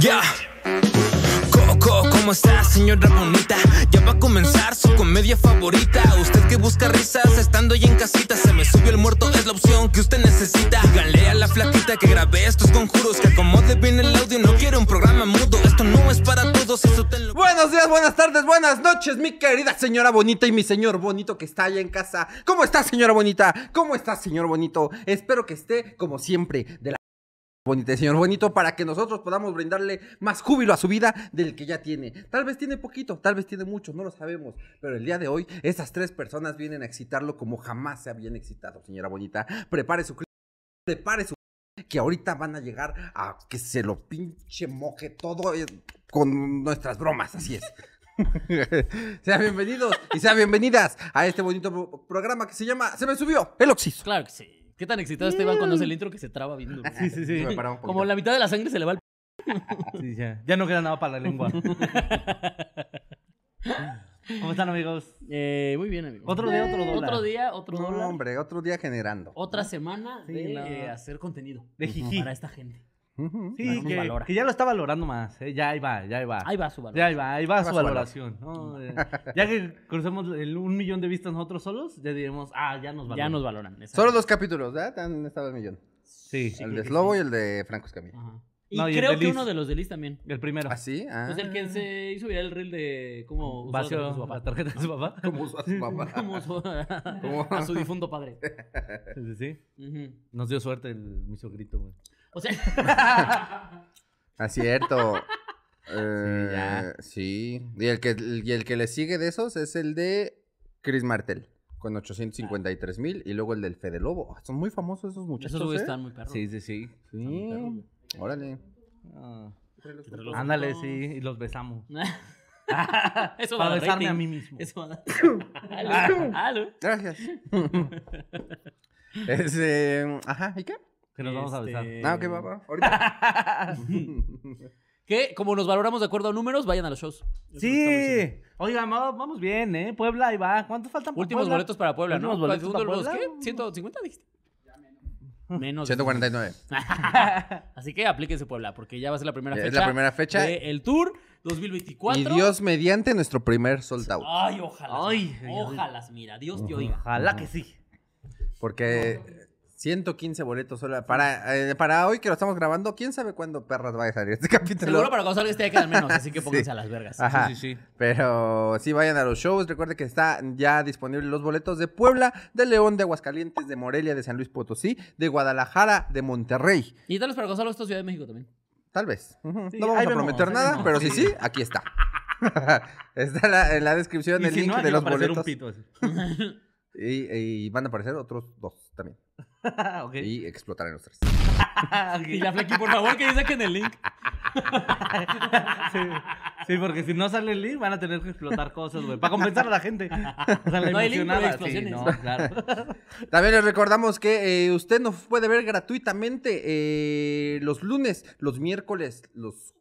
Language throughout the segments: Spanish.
Ya. Coco, ¿cómo está, señora bonita? Ya va a comenzar su comedia favorita. Usted que busca risas estando ya en casita. Se me subió el muerto, es la opción que usted necesita. Díganle a la flaquita que grabé estos conjuros. Que acomode bien el audio, no quiero un programa mudo. Esto no es para todos, eso te lo. Buenos días, buenas tardes, buenas noches, mi querida señora bonita y mi señor bonito que está allá en casa. ¿Cómo está, señora bonita? ¿Cómo está, señor bonito? Espero que esté, como siempre, de la bonita señor bonito para que nosotros podamos brindarle más júbilo a su vida del que ya tiene. Tal vez tiene poquito, tal vez tiene mucho, no lo sabemos. Pero el día de hoy, estas tres personas vienen a excitarlo como jamás se habían excitado, señora bonita. Prepare su... Prepare su que ahorita van a llegar a que se lo pinche moje todo eh, con nuestras bromas, así es. sean bienvenidos y sean bienvenidas a este bonito pro- programa que se llama Se me subió el oxiso. Claro que sí. ¿Qué tan excitado este Iván cuando hace el intro que se traba bien duro? Sí, sí, sí. Me un. Como la mitad de la sangre se le va al... Sí, ya. Ya no queda nada para la lengua. ¿Cómo están, amigos? Eh, muy bien, amigo. Otro día, otro dólar. Otro día, otro No, dólar. hombre, otro día generando. Otra semana Sí, de no. eh, hacer contenido. De jiji. Para esta gente. Sí, Nos que, valora. que ya lo está valorando más. ¿eh? Ya ahí va, ya ahí va. Ahí va su valor. Ya ahí va, ahí va Ahí va su su valor. valoración. ¿no? Ya que crucemos el un millón de vistas nosotros solos, ya diremos, ah, ya nos valoran. Ya nos valoran. Solo dos capítulos, ¿verdad? Han estado el millón. Sí, el de Slobo y el de Franco Escamilla. Ajá. Y No, creo que Liz. uno de los de Liz también. el primero. ¿Ah, sí? Ah. Pues el que se hizo viral el reel de cómo usó de su papá. la tarjeta de su papá. ¿Cómo usó a su papá? Cómo usó ¿Cómo? a su difunto padre. Sí, sí, sí. Nos dio suerte el miso grito, güey. O sea, Ah, cierto. Eh, ya. sí. Y el, que, y el que le sigue de esos es el de Chris Martel, con 853 mil. Y luego el del Fede Lobo. Ah, Son muy famosos esos muchachos. esos ¿eh? están muy perros. Sí, sí, sí. Sí. Órale. Ah, ándale, sí, y los besamos. Eso va a besarme rating. a mí mismo. Eso va a. Gracias. Es, eh, ajá, ¿y qué? Que nos vamos a Este, besar. Ah, ok, va, va. Ahorita. Que como nos valoramos de acuerdo a números, vayan a los shows. Es Sí. diciendo. Oigan, va- vamos bien, ¿eh? Puebla, ahí va. ¿Cuántos faltan para Últimos Puebla? boletos para Puebla, ¿no? Últimos boletos ¿Cuántos para Puebla. qué? ¿150 dijiste? Menos. 149. Así que aplíquense Puebla, porque ya va a ser la primera Es fecha. la primera fecha. del Tour 2024. Y Dios mediante nuestro primer sold out. Ay, ojalá. Ay, ojalá, mira, Dios te oiga. Ojalá que sí. Porque 115 boletos solo. Para, eh, para hoy que lo estamos grabando, quién sabe cuándo perras va a salir este capítulo. Seguro para cuando salga este ya quedan menos, así que pónganse Sí. a las vergas. Ajá. Sí, sí, sí. Pero sí vayan a los shows. Recuerde que están ya disponibles los boletos de Puebla, de León, de Aguascalientes, de Morelia, de San Luis Potosí, de Guadalajara, de Monterrey. Y tal vez para Gonzalo, esto es Ciudad de México también. Tal vez. Sí, no vamos a prometer nada, pero si sí, aquí está. está la- en la descripción Y el si link no, de los aparecer un boletos. pito así. Y, y van a aparecer otros dos también. ok. Y explotarán los tres. Y la Flequi, por favor, que saquen el link. sí. Sí, porque si no sale el link van a tener que explotar cosas, güey. Para compensar a la gente. O sea, la No hay link, pero hay emocionada. Sí, explosiones. no, claro. También les recordamos que eh, usted nos puede ver gratuitamente eh, los lunes, los miércoles, los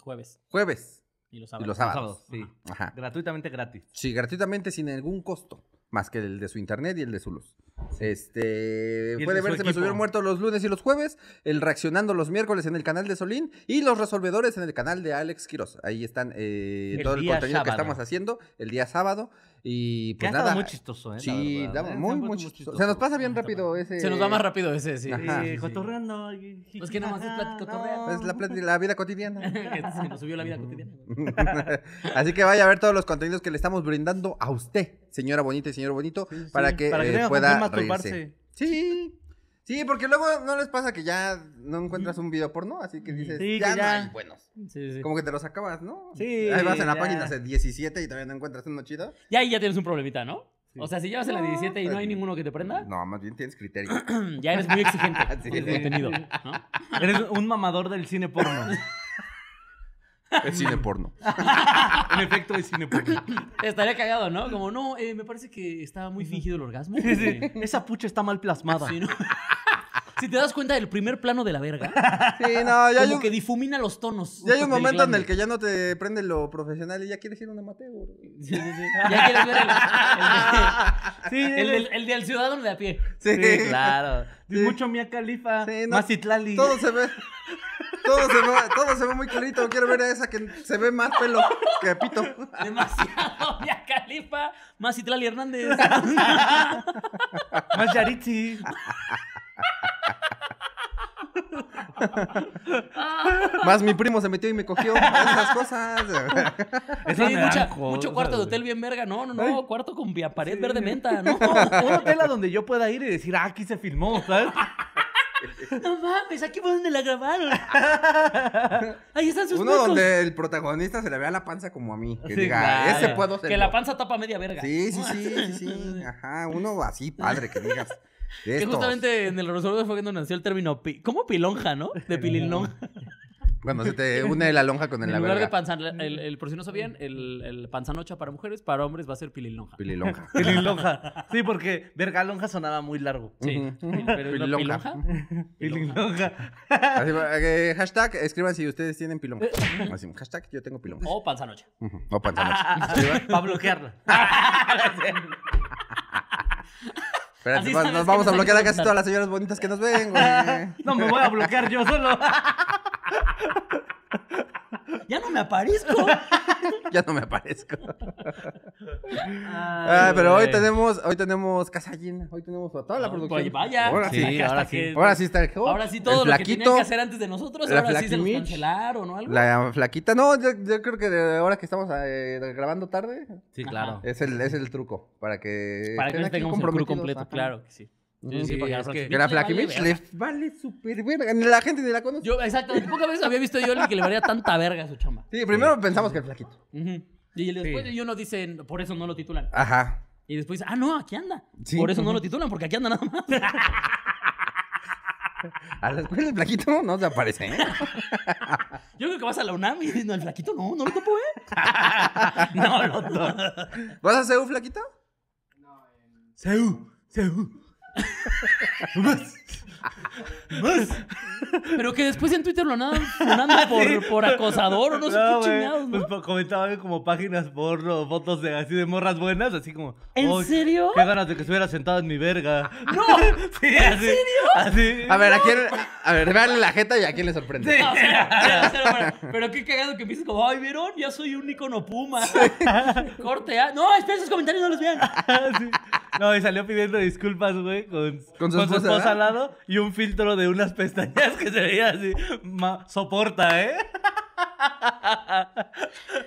Jueves. jueves Y los y sábados. los sábados. Sí. Ajá. Gratuitamente gratis. Sí, gratuitamente sin ningún costo. Más que el de su internet y el de su luz. Este. Puede verse Me. Subieron Muertos los lunes y los jueves. El Reaccionando los miércoles en el canal de Solín. Y los Resolvedores en el canal de Alex Quiroz. Ahí están eh, todo el contenido que estamos haciendo el día sábado. Y Que pues estado nada. muy chistoso, ¿eh? Sí, ¿eh? muy, muy chistoso. Se nos pasa bien rápido ese. Se nos va más rápido ese, sí. Ajá. Sí, Sí, sí, sí. cotorreando. Pues que nomás es plática. Es la, plática- la vida cotidiana. Se nos subió la vida cotidiana. Así que vaya a ver todos los contenidos que le estamos brindando a usted, señora bonita y señor bonito, Sí, sí, para que, Para que eh, pueda reírse. Sí. Sí, porque luego no les pasa que ya no encuentras un video porno, así que dices, Sí, ya, que ya. no hay buenos. Sí, sí. Como que te los acabas, ¿no? Sí, Ahí vas en la ya. página 17 y todavía no encuentras uno chido. Y ahí ya tienes un problemita, ¿no? Sí. O sea, si llevas en la 17 y no hay ninguno que te prenda, No, más bien tienes criterio. ya eres muy exigente Sí. con el contenido. ¿no? Eres un mamador del cine porno. es cine porno. en efecto, es cine porno. Estaría cagado, ¿no? Como, no, eh, me parece que está muy fingido el orgasmo. Sí, sí. Esa pucha está mal plasmada. sí, ¿no? Si te das cuenta del primer plano de la verga, Sí, no, ya hay como que difumina los tonos. ya hay un momento en el que ya no te prende lo profesional y ya quieres ir a un amateur. Sí, sí, sí. Ya quieres ver el, Sí, el, el, el, del- el del ciudadano de a pie. Sí, claro. Mucho Mia Khalifa, Sí, no, Macitlali. Todo se ve. Todo se, ve, todo se ve muy clarito. Quiero ver a esa que se ve más pelo que pito. Demasiado. Mia Califa, más Itlali Hernández. Más Yaritzi. Más mi primo se metió y me cogió. Esas cosas. Sí, mucha- mucho cuarto de hotel bien verga. No, no, no. Cuarto con pared verde menta. No. Un hotel a donde yo pueda ir y decir, ah, aquí se filmó, ¿sabes? No mames, aquí fue donde la grabaron. Ahí están sus Uno huecos. donde el protagonista se le vea la panza como a mí. Que Sí, diga, claro. ese puedo ser. Que yo". la panza tapa media verga. Sí, sí, sí, sí, sí. Ajá, uno así, padre, que digas. De Que estos. justamente en el resolver fue cuando nació el término pi- ¿Cómo pilonja, no? De pililonja. Cuando se te une la lonja con el En la lugar de verga. panzan, el, el, por si no sabían, el, el panzanocha para mujeres, para hombres va a ser pililonja. Pililonja. Pililonja. Sí, porque vergalonja sonaba muy largo. Sí. Ujú. Pero la Pililonja. pilonja. Pililonja. Así va, eh, hashtag, escriban si ustedes tienen pilonja. Así, hashtag, yo tengo pilonja. O panzanocha. Ujú, O panzanocha. Para bloquearla. Espérate, nos que vamos a nos bloquear a casi todas las señoras bonitas que nos ven, güey. No me voy a bloquear yo solo. Ya no me aparezco. Ya no me aparezco. Ah, pero hoy tenemos, hoy tenemos casa llena. Hoy tenemos a toda la Ah, producción. pues vaya. Ahora sí. Ahora que- sí. Ahora sí está el joven, Ahora sí el todo lo que tenían que hacer antes de nosotros, la ahora sí se los cancelaron o algo. La flaquita, no, yo, yo creo que de ahora que estamos eh, grabando tarde, Sí, claro. es el, es el truco. Para que. Para que tengamos el crew completo, ajá. claro que sí. Sí, sí, porque es que- Que la le vale súper verga. La gente ni la conoce. Yo, exactamente, pocas veces había visto yo a alguien que le valía tanta verga a su chamba. Sí, primero pensamos que el flaquito. Ujú. Y después Sí. ellos nos dicen, por eso no lo titulan. Ajá. Y después dicen, ah, no, aquí anda. Sí. Por eso no lo titulan, porque aquí anda nada más. A la escuela el flaquito no se aparece, ¿eh? Yo creo que vas a la UNAM y dices, no, el flaquito no, no lo topo, ¿eh? no, lo topo. ¿Vas a CEU, flaquito? Seu, seu. Pero que después en Twitter lo andan funando por, por acosador o no sé No, qué güey, chingados, ¿no? Pues po- comentaban como páginas porno, fotos de así de morras buenas, así como. ¿En "Ay, serio? Qué ganas de que estuviera sentado en mi verga. ¡No! Sí, así. Así. A ver, ¿a quién? A ver, veanle la jeta y a quién le sorprende. No, o sea, cero, cero, pero, pero qué cagado que empieces como, ay, ¿vieron? Ya soy un icono puma. Corte, ¿ah? No, espera, esos comentarios no los vean. Sí. No, y salió pidiendo disculpas, güey, con, Con su esposa, al lado y un filtro de unas pestañas que se veía así. ma- soporta, ¿eh?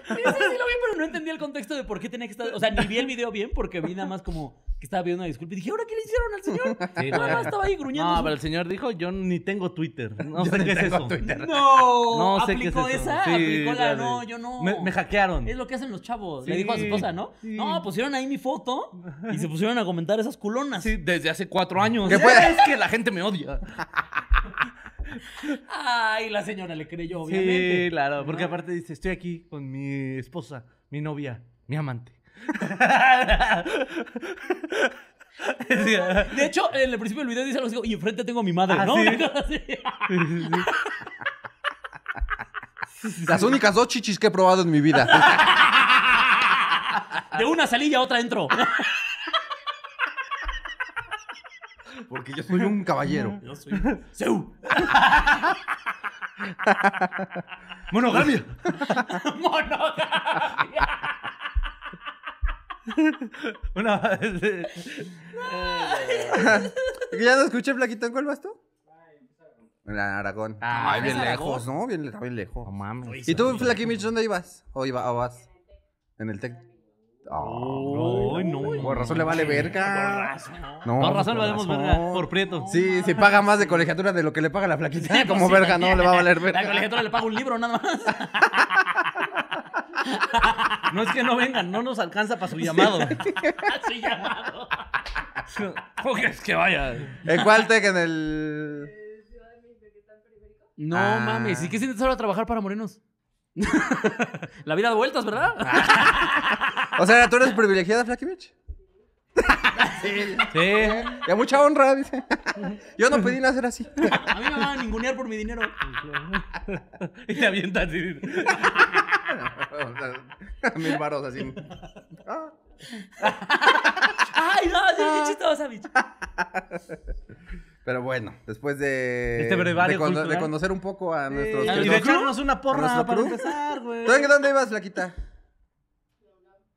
Sí, sí, sí lo vi, pero no entendí el contexto de por qué tenía que estar. O sea, ni vi el video bien porque vi nada más como que estaba pidiendo una disculpa. Y dije, ¿ahora qué le hicieron al señor? Sí, nada más estaba ahí gruñendo. No, su- pero el señor dijo, yo ni tengo Twitter. No sé qué es eso. Twitter. No, No sé qué es aplicó eso. esa, Sí, aplicó la, dale. no, yo no. Me, me hackearon. Es lo que hacen los chavos. Le dijo a su esposa, ¿no? sí. No, pusieron ahí mi foto y se pusieron a comentar esas culonas. Sí, desde hace cuatro años. ¿Qué fue? Es que la gente me odia. Ay, la señora le creyó, Sí, obviamente. claro, porque aparte dice, estoy aquí con mi esposa, mi novia, mi amante. Sí, De hecho, en el principio del video dice algo así, y enfrente tengo a mi madre, Ah, ¿no? ¿sí? Así. Las únicas dos chichis que he probado en mi vida. De una salí y a otra entro. Porque yo soy un caballero. Yo soy Seu. Monogamia. Monogamia. Una vez, eh, ¿Ya no escuché, flaquito? ¿En cuál vas tú? En Aragón. Ah, Ay, bien ¿es lejos, Aragón? ¿no? Bien, está bien lejos. No mames. ¿Y tú, Flaquimich, dónde ibas? ¿O, iba, o vas? En el Tec. Ay, no. Por razón le vale verga. No, Con razón por valemos razón. verga, por prieto. Sí, si paga más de colegiatura de lo que le paga la flaquita, Sí, pues como sí, verga, no le va a valer La verga. colegiatura le paga un libro nada más. No es que no vengan, no nos alcanza para su llamado. Así llamado. ¿Cómo crees que vaya? ¿En cuál Tec? En el... No Ah. mames, ¿y qué sientes ahora trabajar para morenos? La vida de vueltas, ¿verdad? O sea, ¿tú eres privilegiada, Flaquimich? Sí. Y a mucha honra, dice. Yo no pedí nacer así. A mí me van a ningunear por mi dinero. Y te avienta así. Mil varos así. Ah. Ay, no, sí, qué chistosa, bicho. Pero bueno, después de, Este de, cono- cultural. de conocer un poco a nuestros... y de echarnos una porra para crew. empezar, güey. ¿Tú en dónde ibas, Flaquita?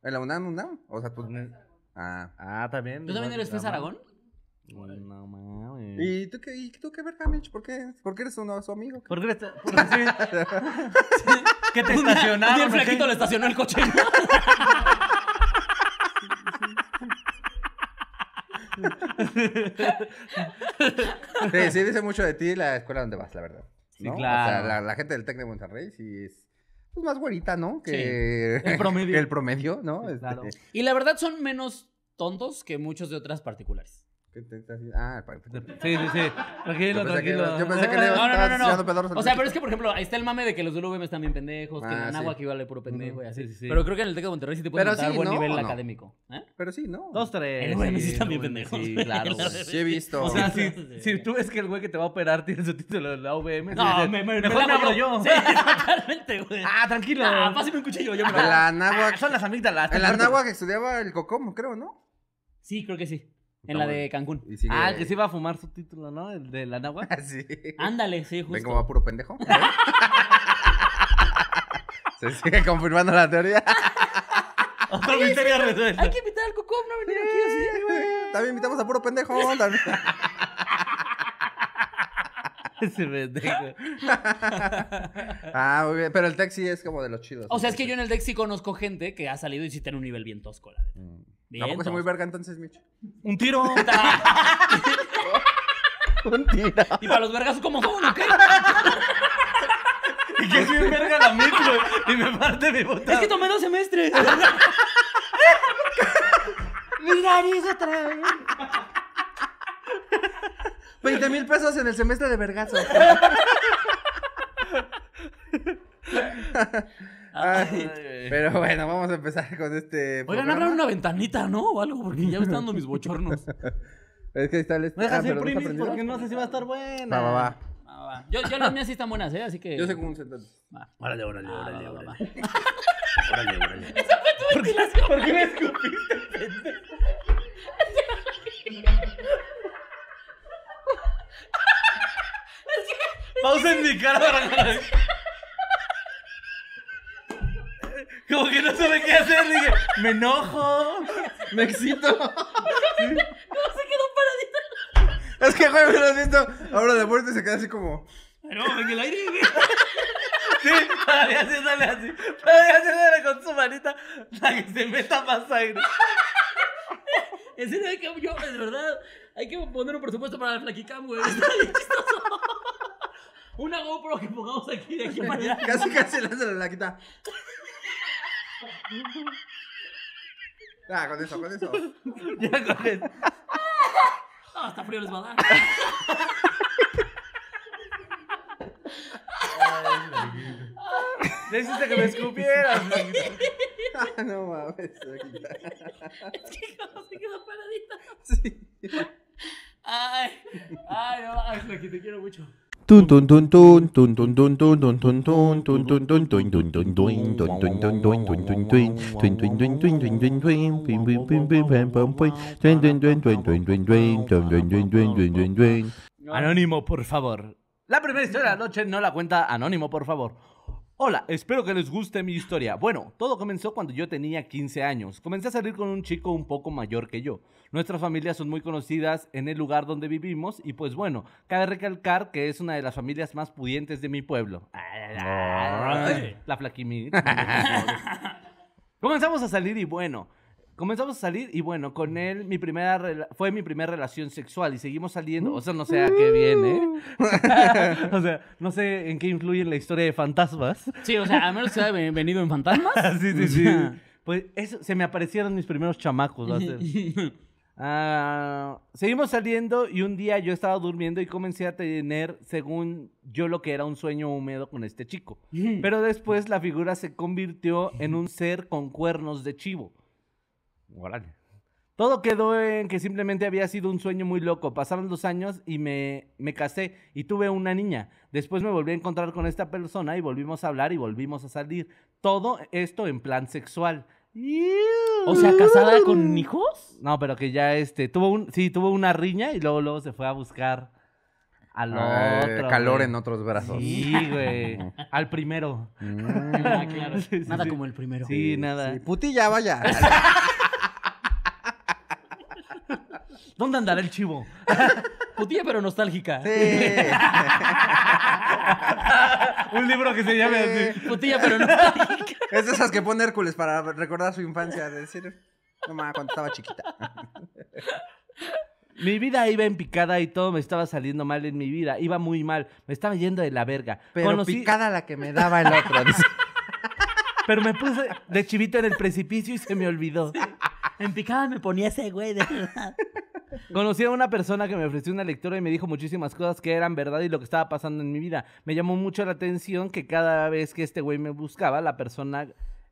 ¿En la UNAM, UNAM? O sea, pues... Ah. Ah, también. ¿Tú también eres Fes Aragón? No mames. ¿Y tú qué, y tú qué verga, Mitch? ¿Por qué? ¿Por qué eres uno, su amigo? ¿Por qué, te- por qué sí? ¿Qué te estacionaron? día el flaquito le estacionó el coche. Sí, sí dice mucho de ti la escuela donde vas, la verdad. Sí, ¿no? claro. O sea, la, la gente del TEC de Monterrey sí es pues, más güerita, ¿no? Que Sí, el promedio. el promedio, ¿no? Sí, Este, claro. Y la verdad son menos tontos que muchos de otras particulares. ¿qué te estás diciendo? Ah, para- Sí, sí, sí. Tranquilo, Yo que- tranquilo. yo pensé que le No, no, no, no, no. O sea, pero es que, por ejemplo, ahí está el mame de que los del UVM están bien pendejos, que Ah, en Anáhuac sí. igual de puro pendejo y así. Sí, sí, sí. Pero creo que en el TEC de Monterrey sí te pueden Pero montar sí, buen ¿no? nivel académico. ¿eh? Pero sí, ¿no? Dos, tres. El UVM sí están bien pendejos. Sí, claro. Sí he visto. O sea, si, Sí. si tú ves que el güey que te va a operar tiene su título de la UVM, No, me, me, mejor me abro yo. Sí, totalmente, güey. Ah, tranquilo. Ah, pásame un cuchillo, yo me lo la Ah, Anáhuac, son las amígdalas. en la Anáhuac estudiaba el Cocomo, creo, ¿no? Sí, creo que sí. En la de Cancún. Y sigue- Ah, que se iba a fumar su título, ¿no? El de la náhuatl. sí. Ándale, sí, Ven justo. como va puro pendejo. Se sigue confirmando la teoría. Otro misterio resuelto. Hay que invitar al Cocom, no venir aquí así, güey. También invitamos a puro pendejo. también. Ese pendejo. Ah, muy bien. Pero el taxi es como de los chidos. O sea, es que yo en el deck sí conozco gente que ha salido y sí tiene un nivel bien tosco, la verdad. Bien Tampoco es muy verga entonces, Mitch. Un tiro. Un tiro. Y para los vergas, ¿cómo son? ¿O qué? y que soy un verga la micro. Y me parte mi bota. Es que tomé dos semestres. Mi nariz otra vez. 20 mil pesos en el semestre de vergazo. Ay, pero bueno, vamos a empezar con este. Oigan, abran una ventanita, ¿no? O algo, porque ya me están dando mis bochornos. Es que ahí está el. este- Me dejas ah, está primis porque no sé si va a estar buena. Va, va, va. Va. Yo, yo las mías sí están buenas, ¿eh? Así que. Yo sé cómo se entonces. Va. Órale, órale, Ah, órale, va, va, órale. va. Órale, órale. ¿Por qué las ¿Por qué me escupiste? Pausa en mi cara para Como que no sabe qué hacer, dije, me enojo. Me excito. ¿Cómo se quedó paradita? es que, güey, me lo siento. Ahora de muerte se queda así como. No, en el aire. güey. Sí, todavía haciéndole así. Todavía haciéndole con su manita para que se meta más aire. En serio, hay que, yo, de verdad, hay que poner un presupuesto para el Flaquicam, güey. Está bien chistoso. Una GoPro que pongamos aquí, de aquí para allá. Casi, casi la se la quita. Ah, con eso, con eso. Ya con eso. No, hasta frío les va a dar. Le hiciste que me escupieras. Ah, no mames. Es que cómo se quedó paradita. Sí. Ay, ay, no, ay, Flaqui, te quiero mucho. Anónimo, por favor. La primera historia de la noche no la cuenta Anónimo, por favor. Hola, espero que les guste mi historia. Bueno, todo comenzó cuando yo tenía 15 años. Comencé a salir con un chico un poco mayor que yo. Nuestras familias son muy conocidas en el lugar donde vivimos y pues bueno, cabe recalcar que es una de las familias más pudientes de mi pueblo. La flaquimi. Comenzamos a salir y bueno, comenzamos a salir y bueno, con él mi primera fue mi primera relación sexual y seguimos saliendo, o sea, no sé a qué viene. o sea, no sé en qué influye en la historia de fantasmas. Sí, o sea, a menos que haya ven- venido en fantasmas. sí, sí, sí. Pues eso, se me aparecieron mis primeros chamacos. va a ser. Ah, seguimos saliendo y un día yo estaba durmiendo y comencé a tener, según yo, lo que era un sueño húmedo con este chico. Pero después la figura se convirtió en un ser con cuernos de chivo. Órale. Todo quedó en que simplemente había sido un sueño muy loco. Pasaron los años y me, me casé y tuve una niña. Después me volví a encontrar con esta persona y volvimos a hablar y volvimos a salir. Todo esto en plan sexual. O sea, casada con hijos. No, pero que ya este tuvo un sí, tuvo una riña y luego luego se fue a buscar al Eh, otro. calor güey. en otros brazos. Sí, güey. Al primero. Mm. Ah, claro. Sí, sí, Nada sí. como el primero. Sí, nada. Sí, putilla, vaya. ¿Dónde andará el chivo? Putilla pero nostálgica. Sí. un libro que se llame así. Putilla pero nostálgica. Es de esas que pone Hércules para recordar su infancia. De decir, no mames, cuando estaba chiquita. Mi vida iba en picada y todo me estaba saliendo mal en mi vida. Iba muy mal. Me estaba yendo de la verga. Pero Conocí- picada la que me daba el otro. dice. Pero me puse de chivito en el precipicio y se me olvidó. En picada me ponía ese güey, de verdad. Conocí a una persona que me ofreció una lectura y me dijo muchísimas cosas que eran verdad y lo que estaba pasando en mi vida. Me llamó mucho la atención que cada vez que este güey me buscaba, la persona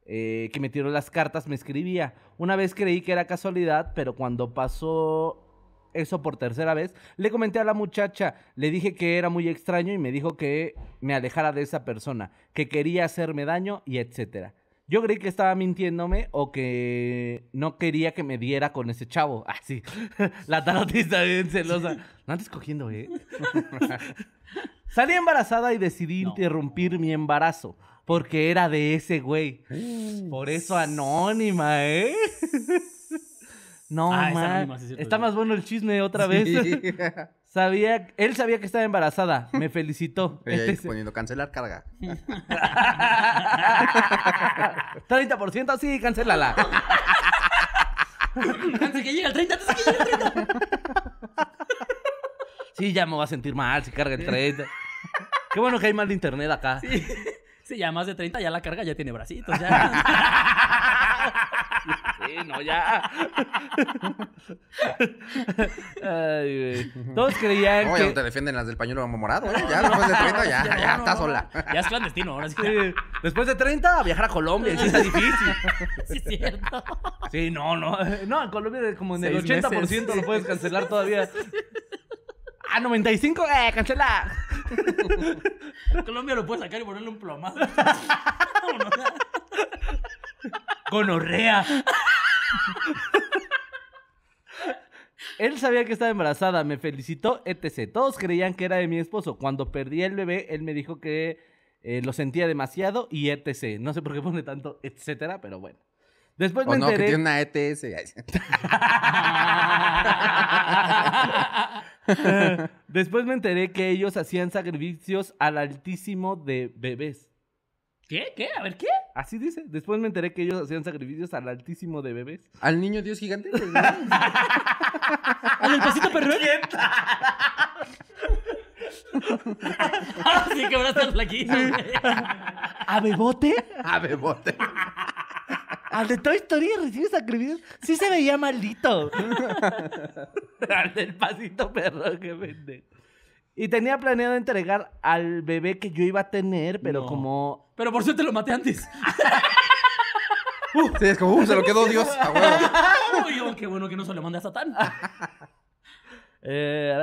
eh, que me tiró las cartas me escribía. Una vez creí que era casualidad, pero cuando pasó eso por tercera vez, le comenté a la muchacha, le dije que era muy extraño y me dijo que me alejara de esa persona, que quería hacerme daño y etcétera. Yo creí que estaba mintiéndome o que no quería que me diera con ese chavo. Ah, sí. La tarotista bien celosa. No andes cogiendo, ¿eh? Salí embarazada y decidí No. interrumpir mi embarazo. Porque era de ese güey. Por eso anónima, ¿eh? No, Ah, es ma. anónima, sí Está sí. más bueno el chisme otra vez. Sí. Sabía, él sabía que estaba embarazada. Me felicitó. Ella ahí Este- poniendo cancelar carga. 30%, sí, cancélala. Antes que llegue el 30, antes que llegue el 30. Sí, ya me voy a sentir mal si carga el 30. Qué bueno que hay mal de internet acá. Sí, ya más de 30, ya la carga ya tiene bracitos. Ya. Sí, no, ya. Ay, güey. Todos creían Oye, no te que... defienden las del pañuelo morado, ¿eh? Ya después de 30 ya, ya, no, está no, sola. no. Ya es clandestino, ahora sí. Sí, Después de 30, viajar a Colombia, sí está difícil. Sí, es cierto. Sí, no, no. No, en Colombia como en el Seis 80% meses. lo puedes cancelar todavía. Ah, 95, eh, cancela. Colombia lo puede sacar y ponerle un plomazo. Gonorrea. Él sabía que estaba embarazada, me felicitó, etc. Todos creían que era de mi esposo. Cuando perdí el bebé, él me dijo que eh, lo sentía demasiado y etc. No sé por qué pone tanto etcétera, pero bueno. Después O me no, que enteré. tiene una ETS. Después me enteré que ellos hacían sacrificios al altísimo de bebés. ¿Qué? ¿Qué? A ver, ¿qué? Así dice. Después me enteré que ellos hacían sacrificios al altísimo de bebés. ¿Al niño Dios gigante? ¿Al del pasito perrón? Ah, sí, quebraste al flaquito. ¿A bebote? A bebote. Al de Toy Story recibe sacrificios. Sí se veía maldito. al del pasito perro, que vende. Y tenía planeado entregar al bebé que yo iba a tener, pero No. como. Pero por suerte lo maté antes. Sí, es como, uh, se lo quedó Dios. A huevo. Uy, oh, qué bueno que no se lo mandé a Satán. eh,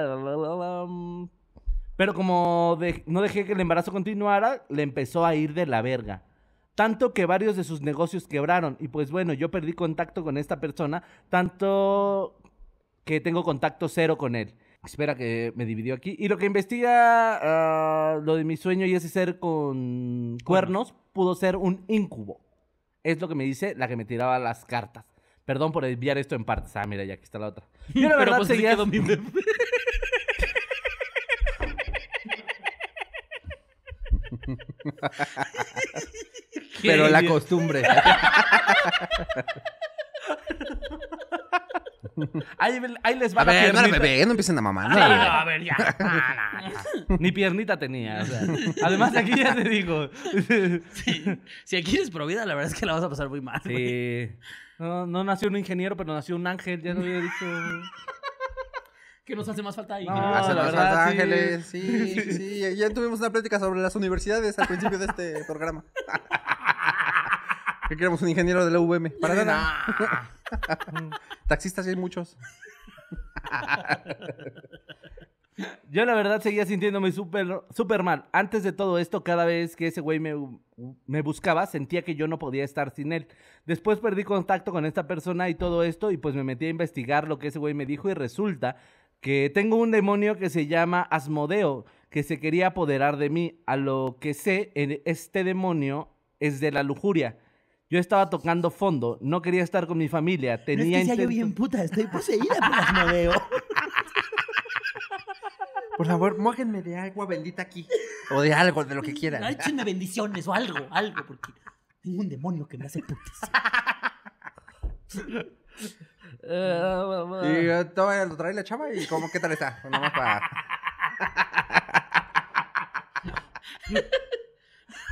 pero como de- no dejé que el embarazo continuara, le empezó a ir de la verga. Tanto que varios de sus negocios quebraron. Y pues bueno, yo perdí contacto con esta persona. Tanto que tengo contacto cero con él. Espera que me dividió aquí. Y lo que investiga ah, lo de mi sueño y ese ser con cuernos pudo ser un incubo. Es lo que me dice la que me tiraba las cartas. Perdón por enviar esto en partes. Ah, mira, ya aquí está la otra. Yo la Pero verdad pues seguía- mi. Pero la costumbre. Ahí, ahí les va A la ver, no bebé, empiecen a mamar. no a ver, ya. Ni piernita tenía. o sea. Además, aquí ya te digo. Sí. Si aquí eres provida, la verdad es que la vas a pasar muy mal. Sí. No, no nació un ingeniero, pero nació un ángel, ya lo había dicho. ¿Qué nos hace más falta ahí? No, Hacen la los verdad, sí. ángeles, sí, sí, sí. Ya tuvimos una plática sobre las universidades al principio de este programa. Que queremos un ingeniero de la UVM. Para nada. Taxistas hay muchos. Yo la verdad seguía sintiéndome súper súper mal. Antes de todo esto, cada vez que ese güey me, me buscaba, sentía que yo no podía estar sin él. Después perdí contacto con esta persona y todo esto, y pues me metí a investigar lo que ese güey me dijo, y resulta que tengo un demonio que se llama Asmodeo, que se quería apoderar de mí. A lo que sé, este demonio es de la lujuria. Yo estaba tocando fondo, no quería estar con mi familia, No es tenía que sea yo intento- bien puta, estoy poseída por Asmodeo. Por favor, mójenme de agua bendita aquí. O de algo, de lo que quieran. Échenme bendiciones o algo, algo, porque tengo un demonio que me hace putas. Y eh, todavía lo trae la chava y como, ¿qué tal está? Nomás para...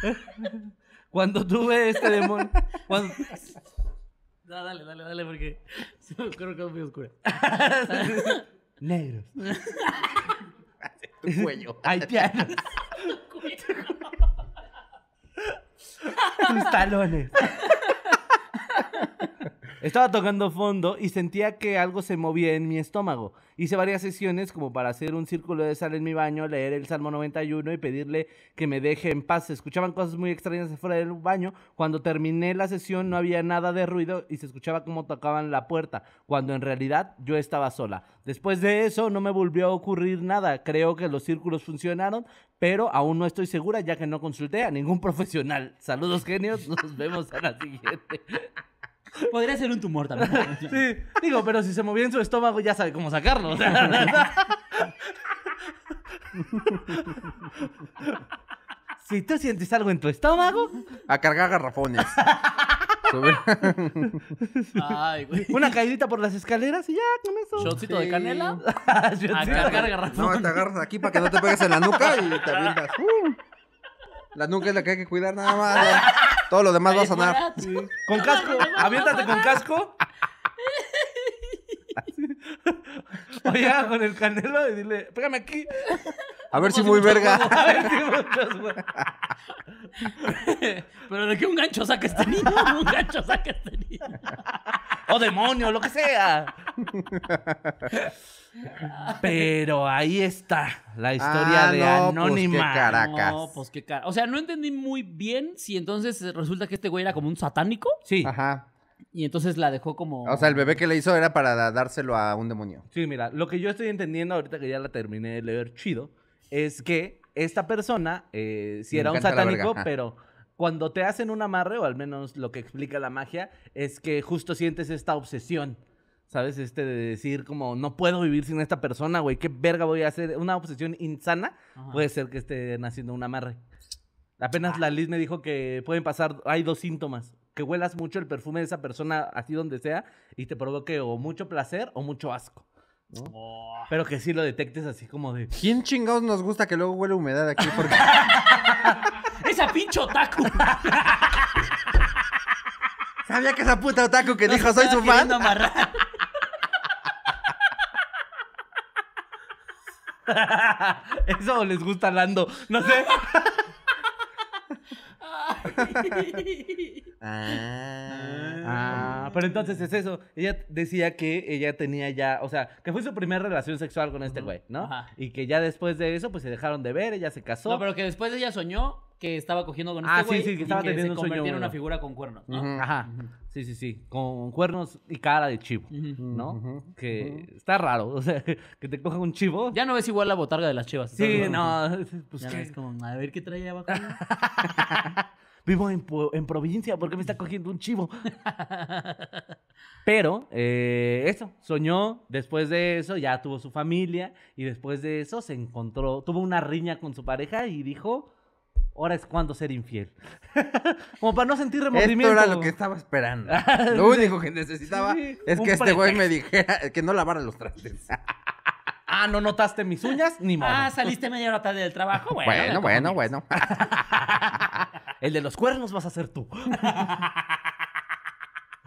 Cuando tuve este demonio... cuando- No, dale, dale, dale, porque creo que es muy oscura. Negros. Tu cuello. Haitianos. Tus talones. Estaba tocando fondo y sentía que algo se movía en mi estómago. Hice varias sesiones como para hacer un círculo de sal en mi baño, leer el Salmo 91 y pedirle que me deje en paz. Se escuchaban cosas muy extrañas afuera del baño. Cuando terminé la sesión no había nada de ruido y se escuchaba cómo tocaban la puerta, cuando en realidad yo estaba sola. Después de eso no me volvió a ocurrir nada. Creo que los círculos funcionaron, pero aún no estoy segura ya que no consulté a ningún profesional. Saludos genios, nos vemos a la siguiente. Podría ser un tumor también. Sí, digo, pero si se movía en su estómago ya sabe cómo sacarlo. o sea, la verdad. si tú sientes algo en tu estómago, A cargar garrafones. Ay, güey. una caidita por las escaleras y ya con eso. Shotcito de Sí. canela. A cargar No, garrafón. te agarras aquí para que no te pegues en la nuca y te avientas. ¡Uh! La nuca es la que hay que cuidar nada más. Todo lo demás va a sonar. Con casco, aviéntate con casco. Oye, con el canelo y dile, pégame aquí. A ver si muy verga. A ver si muchos, güey. Pero de qué un gancho saca este niño. Un gancho saca este niño. O demonio, lo que sea. Pero ahí está la historia Ah, de no, pues, Anónima. qué Caracas. No, pues qué cara. O sea, no entendí muy bien si entonces resulta que este güey era como un satánico Sí, Ajá. y entonces la dejó como. O sea, el bebé que le hizo era para dárselo a un demonio. sí, mira, lo que yo estoy entendiendo ahorita que ya la terminé de leer chido, es que esta persona eh, sí Me era un satánico, pero cuando te hacen un amarre, o al menos lo que explica la magia, es que justo sientes esta obsesión. ¿Sabes? Este de decir como, no puedo vivir sin esta persona, güey, ¿qué verga voy a hacer? Una obsesión insana Ajá. puede ser que estén haciendo un amarre. Apenas la Liz me dijo que pueden pasar, hay dos síntomas. Que huelas mucho el perfume de esa persona, así donde sea, y te provoque o mucho placer o mucho asco. ¿no? Oh. Pero que sí lo detectes así como de... ¿Quién chingados nos gusta que luego huele humedad aquí? Porque ¡Esa pinche otaku! sabía que esa puta otaku que dijo soy su fan. amarrar. Eso les gusta Lando, no sé. Ah. Ah, pero entonces es eso. Ella decía que ella tenía ya, o sea, que fue su primera relación sexual con este güey, ¿no? Ajá. Y que ya después de eso, pues se dejaron de ver, ella se casó. No, pero que después ella soñó que estaba cogiendo con Ah, este sí, güey sí, que estaba y teniendo se un sueño convertía en una figura con cuernos, ¿no? Ajá. Sí, sí, sí. Con cuernos y cara de chivo. ¿no? Que está raro, o sea, que te coja un chivo. Ya no ves igual la botarga de las chivas. Sí, no, pues Ya ¿qué? ves como, a ver qué trae abajo. Vivo en, en provincia, ¿por qué me está cogiendo un chivo? Pero, eh, eso, soñó, después de eso ya tuvo su familia y después de eso se encontró, tuvo una riña con su pareja y dijo, ahora es cuando ser infiel. Como para no sentir remordimiento. Esto era lo que estaba esperando. Lo único que necesitaba Sí, es que este güey me dijera que no lavara los trastes. Ah, ¿no notaste mis uñas? Ni modo. ah, saliste media hora tarde del trabajo. Bueno, Bueno, bueno, bueno. El de los cuernos vas a ser tú.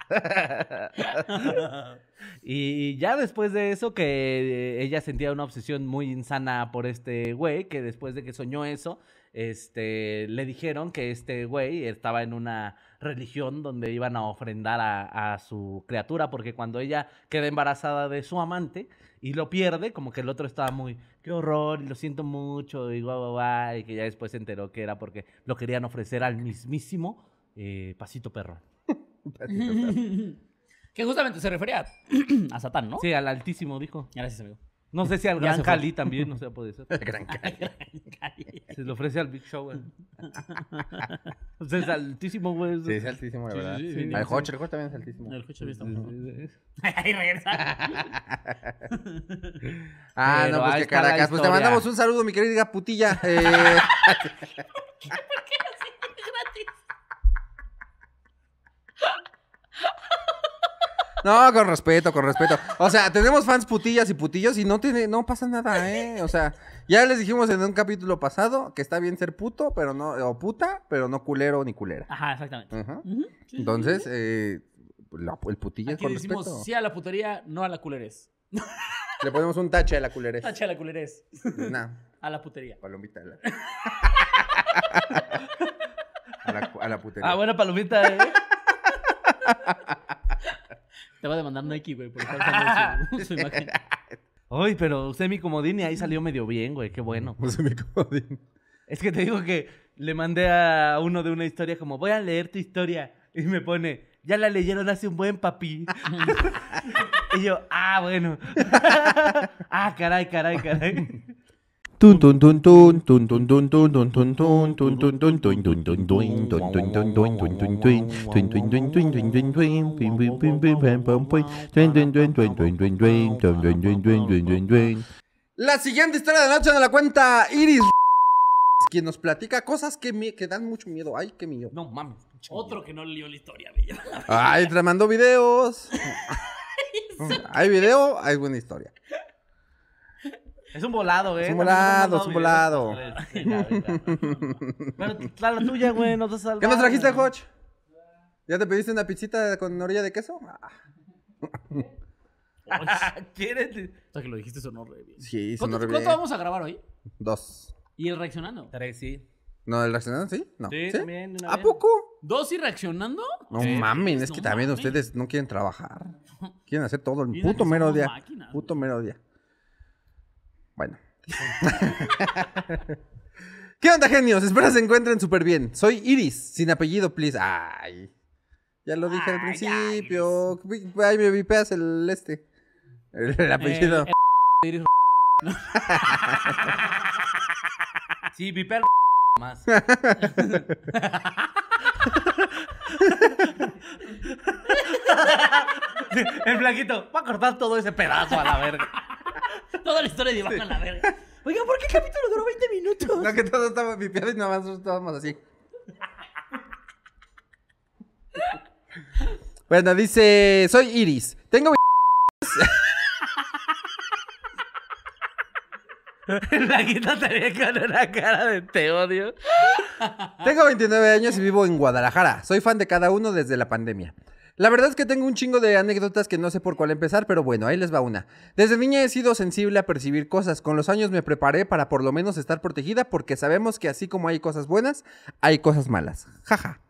y ya después de eso, que ella sentía una obsesión muy insana por este güey, que después de que soñó eso, este, le dijeron que este güey estaba en una religión donde iban a ofrendar a, a su criatura, porque cuando ella queda embarazada de su amante, y lo pierde, como que el otro estaba muy, qué horror, y lo siento mucho, y guau, guau, guau, y que ya después se enteró que era porque lo querían ofrecer al mismísimo eh, Pasito Perro. que justamente se refería a, a Satán, ¿no? Sí, al altísimo, dijo. Gracias, amigo. No sé si al Ya Gran se fue. Cali también, no sé, puede ser. Gran cara. Se le ofrece al Big Show, güey. o sea, es altísimo, güey. Sí, es altísimo, la Sí, verdad. sí, sí, el Hoch también es altísimo. El coche está muy- Sí, Ahí regresa. Ah, Pero no, pues qué está la caracas. Pues te historia. mandamos un saludo, mi querida putilla. Eh, No, con respeto, con respeto. O sea, tenemos fans putillas y putillos y no tiene, no pasa nada, ¿eh? O sea, ya les dijimos en un capítulo pasado que está bien ser puto, pero no, o puta, pero no culero ni culera. Ajá, exactamente. Ajá. Ujú, sí, sí, Entonces, eh, la- el putillo es Aquí con decimos respeto. sí a la putería, no a la culerez. Le ponemos un tache a la culerez. Tacha a la culerez. Nah, A la putería. palomita. la- a, la, a la putería. Ah, buena palomita, ¿eh? Te va a demandar Nike, güey, por estar su, su imagen. Ay, pero usé mi comodín y ahí salió medio bien, güey. Qué bueno. Puse mi comodín. Es que te digo que le mandé a uno de una historia como, voy a leer tu historia. Y me pone, ya la leyeron hace un buen papi. y yo, ah, bueno. ah, caray, caray, caray. La siguiente historia de la noche nos la cuenta Iris, quien nos platica cosas que, mi- que dan mucho miedo. Ay, qué miedo. No mames. Otro que no leyó la historia, me Ay, te mandó videos. hay video, hay buena historia. Es un volado, ¿eh? Es un volado, es un volado. Pero la la tuya, güey, no te salvas. ¿Qué nos trajiste, Hoch? ¿Ya te pediste una pizzita con orilla de queso? Ah, ¿Quieres? O sea, que lo dijiste sonó re bien. sí, ¿Cuánto, sonó re cuánto vamos a grabar hoy? Dos. ¿Y el reaccionando? Tres, sí. ¿No, el reaccionado sí? No. Sí, también, ¿A vez. poco? ¿Dos y reaccionando? No Sí. mames, es que No también mames. ustedes no quieren trabajar. Quieren hacer todo el puto mero día. máquinas, Puto mero día. Bueno. ¿Qué onda, genios? Espero se encuentren súper bien. Soy Iris, sin apellido, please. Ay. Ya lo dije al Ay, ya, principio. Ay, me vipeas el este. El, el apellido. Eh, el- Iris- Sí, vipea más. El blanquito, va a cortar todo ese pedazo a la verga. Toda la historia de Iván a la verga. Oiga, ¿por qué el capítulo duró 20 minutos? No, que todo estaba vipeado y nada más estábamos así. Bueno, dice, soy Iris. Tengo El blanquito te ve con una cara de te odio. Tengo 29 años y vivo en Guadalajara. Soy fan de cada uno desde la pandemia. La verdad es que tengo un chingo de anécdotas que no sé por cuál empezar, pero bueno, ahí les va una. Desde niña he sido sensible a percibir cosas. Con los años me preparé para por lo menos estar protegida porque sabemos que así como hay cosas buenas, hay cosas malas. Jaja.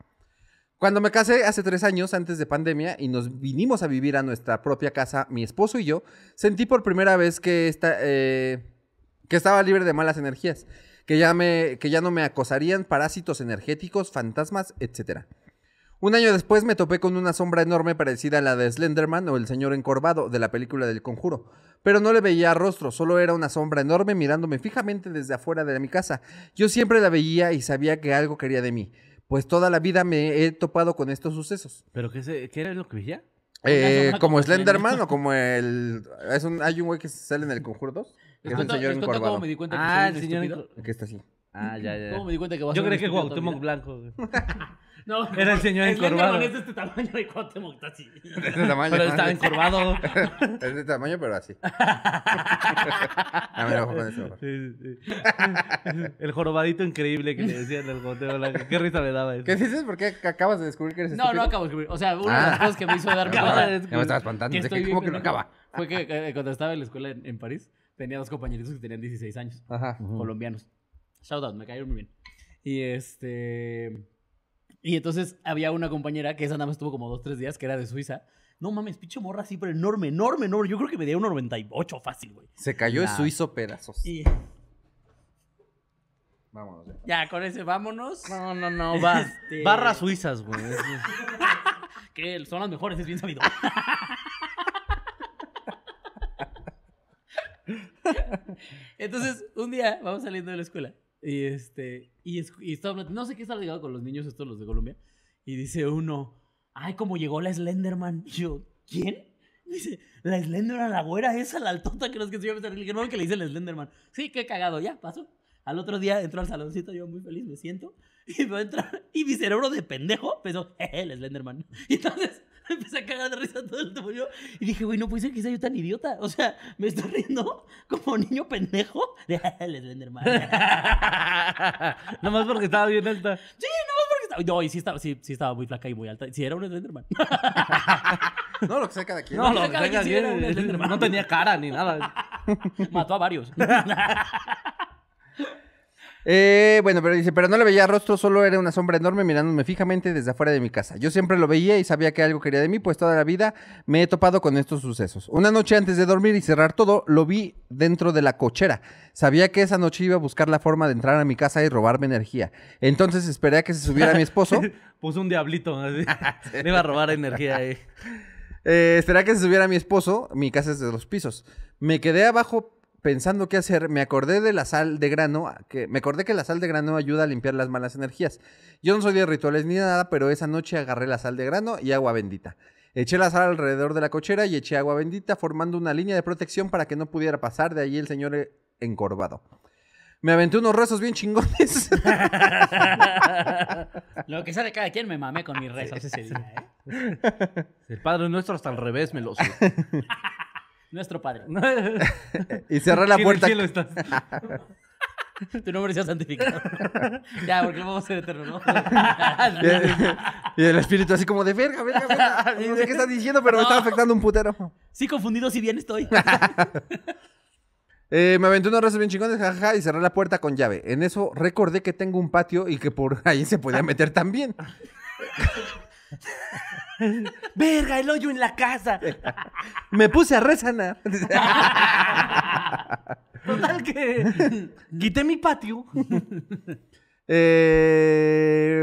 Cuando me casé hace tres años antes de pandemia y nos vinimos a vivir a nuestra propia casa, mi esposo y yo, sentí por primera vez que, esta, eh, que estaba libre de malas energías, que ya, me, que ya no me acosarían parásitos energéticos, fantasmas, etc. Un año después me topé con una sombra enorme parecida a la de Slenderman o el señor encorvado de la película del conjuro, pero no le veía rostro, solo era una sombra enorme mirándome fijamente desde afuera de mi casa. Yo siempre la veía y sabía que algo quería de mí, pues toda la vida me he topado con estos sucesos. ¿Pero qué, se, qué era lo que veía? Eh, como como Slenderman Slender. o como el... Es un, hay un güey que sale en el Conjuro 2. Que Les es el cuento, señor cómo encorvado. me di cuenta que Ah, el señor. Que está así. Ah, ya, ya. ¿Cómo me di cuenta que a Yo creí que Cuauhtémoc vida? Blanco. No, Era el señor encorvado. es de este tamaño y Cuauhtémoc está así. Es de tamaño. Pero estaba encorvado. Es de tamaño, pero así. A ver, ojo con eso. Sí, sí, sí. El jorobadito increíble que le decían al Cuauhtémoc. Qué risa me daba eso. ¿Qué dices? ¿Por qué acabas de descubrir que eres No, no estúpido? acabo de escribir. O sea, una de Ah. las cosas que me hizo darme Acaba cuenta Ya me estaba espantando. que ¿Cómo que no acaba? fue que eh, cuando estaba en la escuela en, en París, tenía dos compañeritos que tenían 16 años, Ajá. colombianos. Shout out, me cayeron muy bien. Y este. Y entonces había una compañera que esa nada más estuvo como dos, tres días, que era de Suiza. No mames, pinche morra así, pero enorme, enorme, enorme. Yo creo que me dio un 98 fácil, güey. Se cayó de Nah. su hizo pedazos. Y Vámonos. ya. ya, con ese vámonos. No, no, no, va. Este- Barras suizas, güey. Que son las mejores, es bien sabido. Entonces, un día vamos saliendo de la escuela y este y, es- y estaba no sé qué estaba llegando con los niños estos los de Colombia y dice uno, "Ay, cómo llegó la Slenderman." Y yo, "¿Quién?" Dice, "La Slenderman, la güera esa, la altota que nos que se llama Le dije, "No, que le dice el Slenderman." Sí, qué cagado, ya pasó. Al otro día entró al saloncito, yo muy feliz, me siento. Y me entrar, y mi cerebro de pendejo pensó, jeje, el Slenderman. Y entonces me empecé a cagar de risa todo el tiempo. Y dije, güey, no puede ser que sea yo tan idiota. O sea, me estoy riendo como niño pendejo de "Jeje, el Slenderman. Nomás porque estaba bien alta. Sí, no, porque estaba. No, y sí estaba, sí, sí estaba muy flaca y muy alta. Sí, era un Slenderman. No, lo que sea cada quien. No, No, lo cada que quien sí era un bien, Slenderman. no tenía cara ni nada. Mató a varios. Eh, bueno, pero dice, pero no le veía rostro, solo era una sombra enorme mirándome fijamente desde afuera de mi casa. Yo siempre lo veía y sabía que algo quería de mí, pues toda la vida me he topado con estos sucesos. Una noche antes de dormir y cerrar todo, lo vi dentro de la cochera. Sabía que esa noche iba a buscar la forma de entrar a mi casa y robarme energía. Entonces esperé a que se subiera mi esposo. Puso un diablito. así. Le iba a robar energía ahí. Eh, esperé a que se subiera mi esposo. Mi casa es de dos pisos. Me quedé abajo pensando qué hacer. Me acordé de la sal de grano. Que, me acordé que la sal de grano ayuda a limpiar las malas energías. Yo no soy de rituales ni nada, pero esa noche agarré la sal de grano y agua bendita. Eché la sal alrededor de la cochera y eché agua bendita, formando una línea de protección para que no pudiera pasar de ahí el señor eh, encorvado. Me aventé unos rezos bien chingones. Lo que sea de cada quien me mamé con mis rezos ese día, ¿eh? El padre nuestro hasta al revés me lo. Nuestro padre. y cerré la Aquí en el puerta. cielo estás. Tu nombre sea santificado. ya, porque no vamos a ser eternos, ¿no? Y el, y el espíritu así como de verga, verga, verga. No sé qué estás diciendo, pero me está afectando un putero. sí, confundido si bien estoy. Eh, me aventé unos rezos bien chingones, jajaja, y cerré la puerta con llave. En eso recordé que tengo un patio y que por ahí se podía meter también. ¡Verga, el hoyo en la casa! Me puse a rezanar. Total que quité mi patio. Eh,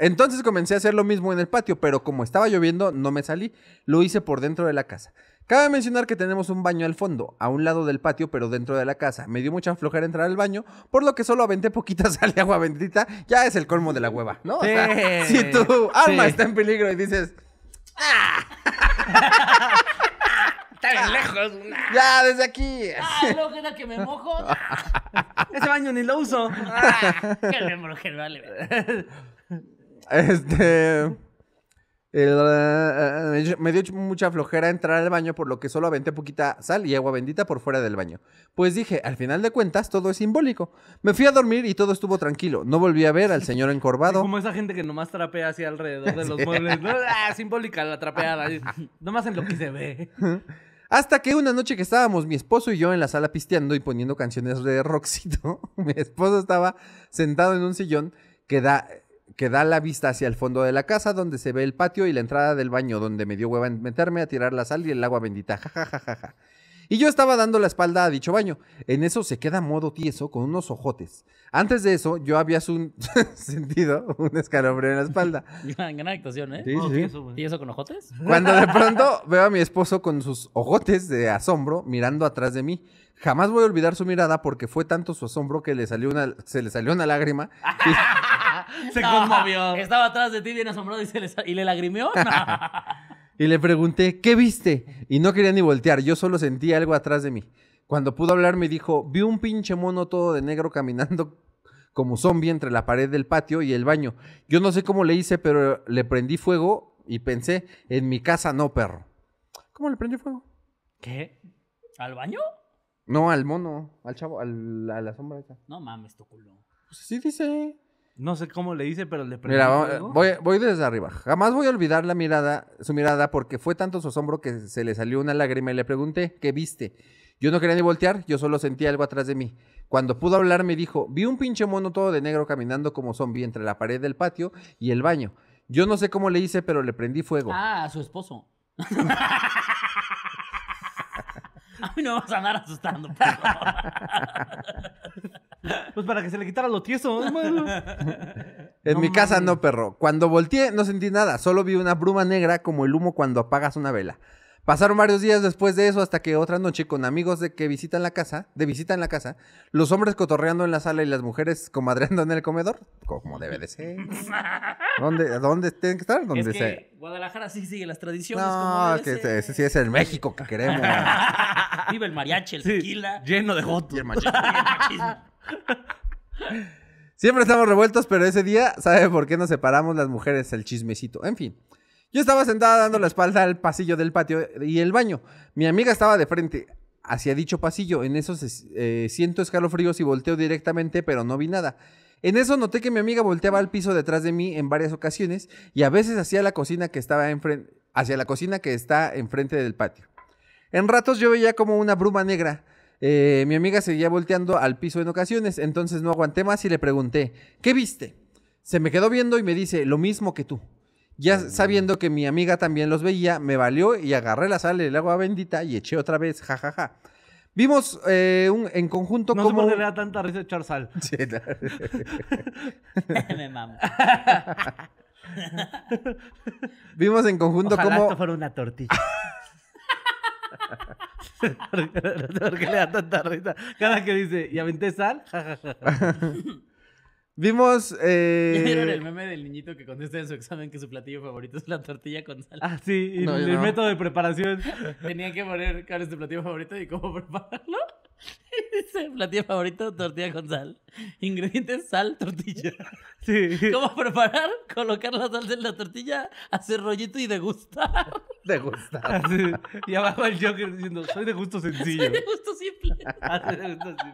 entonces comencé a hacer lo mismo en el patio, pero como estaba lloviendo, no me salí. Lo hice por dentro de la casa. Cabe mencionar que tenemos un baño al fondo, a un lado del patio, pero dentro de la casa. Me dio mucha flojera entrar al baño, por lo que solo aventé poquita sal y agua bendita. Ya es el colmo de la hueva, ¿no? O sea, Sí. si tu alma Sí. está en peligro y dices, Está bien lejos. ya, desde aquí. Ah, luego queda que me mojo. Ese baño ni lo uso. Que me moje, vale. vale. Este. el, eh, me dio mucha flojera entrar al baño, por lo que solo aventé poquita sal y agua bendita por fuera del baño. Pues dije, al final de cuentas, todo es simbólico. Me fui a dormir y todo estuvo tranquilo. No volví a ver al señor encorvado. Como esa gente que nomás trapea así alrededor de los muebles. ¿no? Ah, simbólica la trapeada. Nomás en lo que se ve. Hasta que una noche que estábamos mi esposo y yo en la sala pisteando y poniendo canciones de Roxito, mi esposo estaba sentado en un sillón que da, que da la vista hacia el fondo de la casa, donde se ve el patio y la entrada del baño, donde me dio hueva en meterme a tirar la sal y el agua bendita. Ja, ja, ja, ja, ja. Y yo estaba dando la espalda a dicho baño. En eso se queda modo tieso con unos ojotes. Antes de eso, yo había sentido un escalofrío en la espalda. Gran, gran actuación, ¿eh? Sí, Oh, sí. sí, eso, güey. ¿Y eso con ojotes? Cuando de pronto veo a mi esposo con sus ojotes de asombro mirando atrás de mí. Jamás voy a olvidar su mirada porque fue tanto su asombro que le salió una, se le salió una lágrima. Se conmovió. Estaba atrás de ti bien asombrado y, se le, y le lagrimeó. No. Y le pregunté, ¿qué viste? Y no quería ni voltear, yo solo sentí algo atrás de mí. Cuando pudo hablar me dijo, vi un pinche mono todo de negro caminando como zombie entre la pared del patio y el baño. Yo no sé cómo le hice, pero le prendí fuego y pensé, en mi casa no, perro. ¿Cómo le prendí fuego? ¿Qué? ¿Al baño? No, al mono, al chavo, al- a la sombra esa. No mames, tu culo. Pues así dice. No sé cómo le hice, pero le prendí Mira, voy, voy desde arriba. Jamás voy a olvidar la mirada, su mirada porque fue tanto su asombro que se le salió una lágrima y le pregunté, ¿qué viste? Yo no quería ni voltear, yo solo sentí algo atrás de mí. Cuando pudo hablar me dijo, vi un pinche mono todo de negro caminando como zombie entre la pared del patio y el baño. Yo no sé cómo le hice, pero le prendí fuego. Ah, a su esposo. a mí no me vas a andar asustando, por favor. Pues para que se le quitara lo tieso. mano. En No mi casa mames. no, perro. Cuando volteé no sentí nada, solo vi una bruma negra como el humo cuando apagas una vela. Pasaron varios días después de eso hasta que otra noche con amigos de que visitan la casa, de visita en la casa, los hombres cotorreando en la sala y las mujeres comadreando en el comedor, como debe de ser. ¿Dónde, dónde tienen que estar? Donde Es que. Guadalajara sí sigue las tradiciones. No, como que ser. ese sí es el México que queremos. Viva el mariachi, el Sí, tequila. lleno de jotos. y el machismo. Siempre estamos revueltos, pero ese día, ¿sabe por qué nos separamos las mujeres? El chismecito. En fin. Yo estaba sentada dando la espalda al pasillo del patio y el baño. Mi amiga estaba de frente hacia dicho pasillo. En eso eh, siento escalofríos y volteo directamente, pero no vi nada. En eso noté que mi amiga volteaba al piso detrás de mí en varias ocasiones y a veces hacia la cocina que estaba enfrente, hacia la cocina que está enfrente del patio. En ratos yo veía como una bruma negra. Eh, mi amiga seguía volteando al piso en ocasiones, entonces no aguanté más y le pregunté, ¿qué viste? Se me quedó viendo y me dice, lo mismo que tú. Ya sabiendo que mi amiga también los veía, me valió y agarré la sal del agua bendita y eché otra vez, jajaja. Vimos eh, un- en conjunto No sé como... por qué le da tanta risa echar sal. Sí, no. Me mamo. Vimos en conjunto Ojalá como... esto fuera una tortilla. ¿Por qué le da tanta risa? Cada que dice, ¿y aventé sal? Ja, ja, ja. Vimos... eh, ¿Ya vieron el meme del niñito que contesta en su examen que su platillo favorito es la tortilla con sal? Ah, sí, y No, el no. método de preparación. Tenía que poner cuál es tu platillo favorito y cómo prepararlo. Y dice, platillo favorito, tortilla con sal. Ingredientes, sal, tortilla. Sí. ¿Cómo preparar? Colocar la salsa en la tortilla, hacer rollito y degustar. De gustar. Así. Y abajo el Joker diciendo, soy de gusto sencillo. De gusto simple. Ah, soy de gusto sencillo.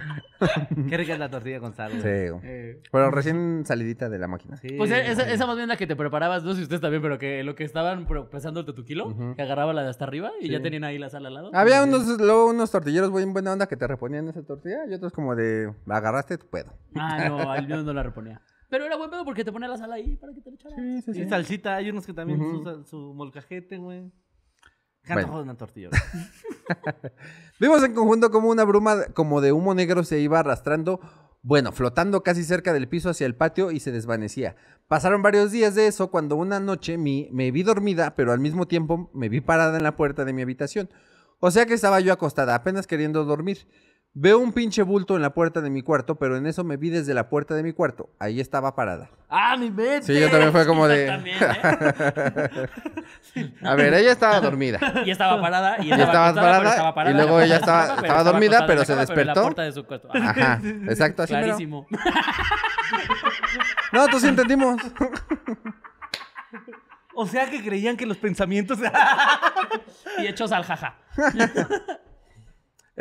Qué rica es la tortilla con sal. güey. Sí. Eh, Pero recién salidita de la máquina. Sí. Pues esa, esa más bien la que te preparabas, no sé si ustedes también, pero que lo que estaban pesando el tu kilo, Ujú. que agarraba la de hasta arriba y ya tenían ahí la sal al lado. Había unos, luego unos tortilleros bien buena onda que te reponían esa tortilla y otros como de, agarraste tu pedo. Ah, no, al mío no la reponía. Pero era buen pedo porque te ponía la sal ahí para que te lo. Sí, sí, Sí, salsita, hay unos que también usan su molcajete, güey. Qué Bueno. antojo de una tortilla. Vimos en conjunto como una bruma como de humo negro se iba arrastrando, bueno, flotando casi cerca del piso hacia el patio y se desvanecía. Pasaron varios días de eso cuando una noche mi- me vi dormida, pero al mismo tiempo me vi parada en la puerta de mi habitación. O sea que estaba yo acostada, apenas queriendo dormir. Veo un pinche bulto en la puerta de mi cuarto, pero en eso me vi desde la puerta de mi cuarto. Ahí estaba parada. ¡Ah, mi mente! Sí, yo también fue como de... También, ¿eh? A ver, ella estaba dormida. Y estaba parada. Y Y estaba, pero parada, estaba parada y luego ella estaba- estaba dormida, pero se cama, pero en despertó. la puerta de su cuarto. Ajá, exacto, así clarísimo. No, tú sí entendimos. O sea que creían que los pensamientos. Y hechos al jaja.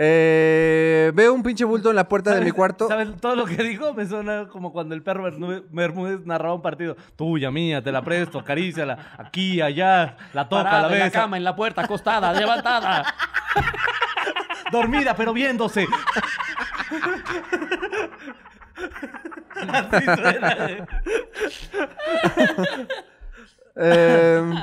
Eh, veo un pinche bulto en la puerta de mi cuarto. ¿Sabes? Todo lo que dijo me suena como cuando el perro Bermúdez- narraba un partido. Tuya, mía, te la presto, acaríciala. Aquí, allá, la toca, Parada la en la besa. cama, en la puerta, acostada, levantada. Dormida, pero viéndose. Así suena. Eh,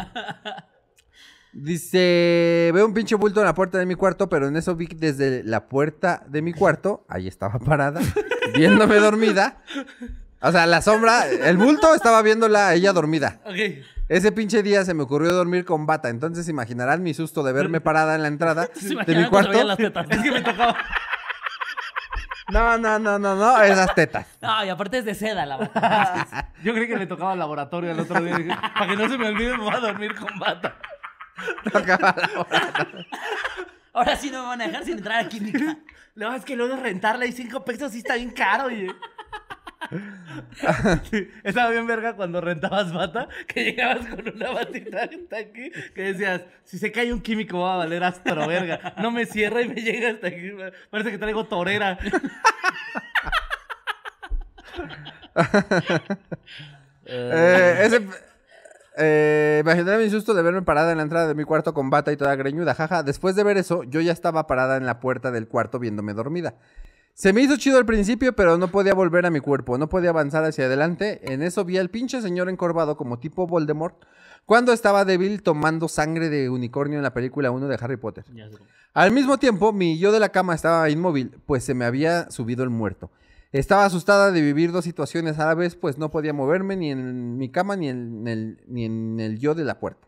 dice, veo un pinche bulto en la puerta de mi cuarto, pero en eso vi desde la puerta de mi cuarto, ahí estaba parada, viéndome dormida. O sea, la sombra, el bulto estaba viéndola a ella dormida. Ok. Ese pinche día se me ocurrió dormir con bata, entonces imaginarán mi susto de verme parada en la entrada ¿Se de mi cuarto. las tetas? Es que me tocaba. No, no, no, no, no, esas tetas. No, y aparte es de seda la bata. Yo creí que le tocaba el laboratorio el otro día. Para que no se me olvide, me voy a dormir con bata. Ahora sí no me van a dejar sin entrar a química. No, es que luego rentarla y cinco pesos sí está bien caro, oye. Sí, estaba bien verga cuando rentabas bata, que llegabas con una batita hasta aquí, que decías, si se cae un químico va a valer astro verga. No me cierra y me llega hasta aquí. Parece que traigo torera. Eh, ese, eh, imaginarán mi susto de verme parada en la entrada de mi cuarto con bata y toda greñuda, jaja. Después de ver eso, yo ya estaba parada en la puerta del cuarto viéndome dormida. Se me hizo chido al principio, pero no podía volver a mi cuerpo, no podía avanzar hacia adelante. En eso vi al pinche señor encorvado como tipo Voldemort cuando estaba débil tomando sangre de unicornio en la película 1 de Harry Potter. Al mismo tiempo, mi yo de la cama estaba inmóvil, pues se me había subido el muerto. Estaba asustada de vivir dos situaciones a la vez, pues no podía moverme ni en mi cama ni en el, ni en el yo de la puerta.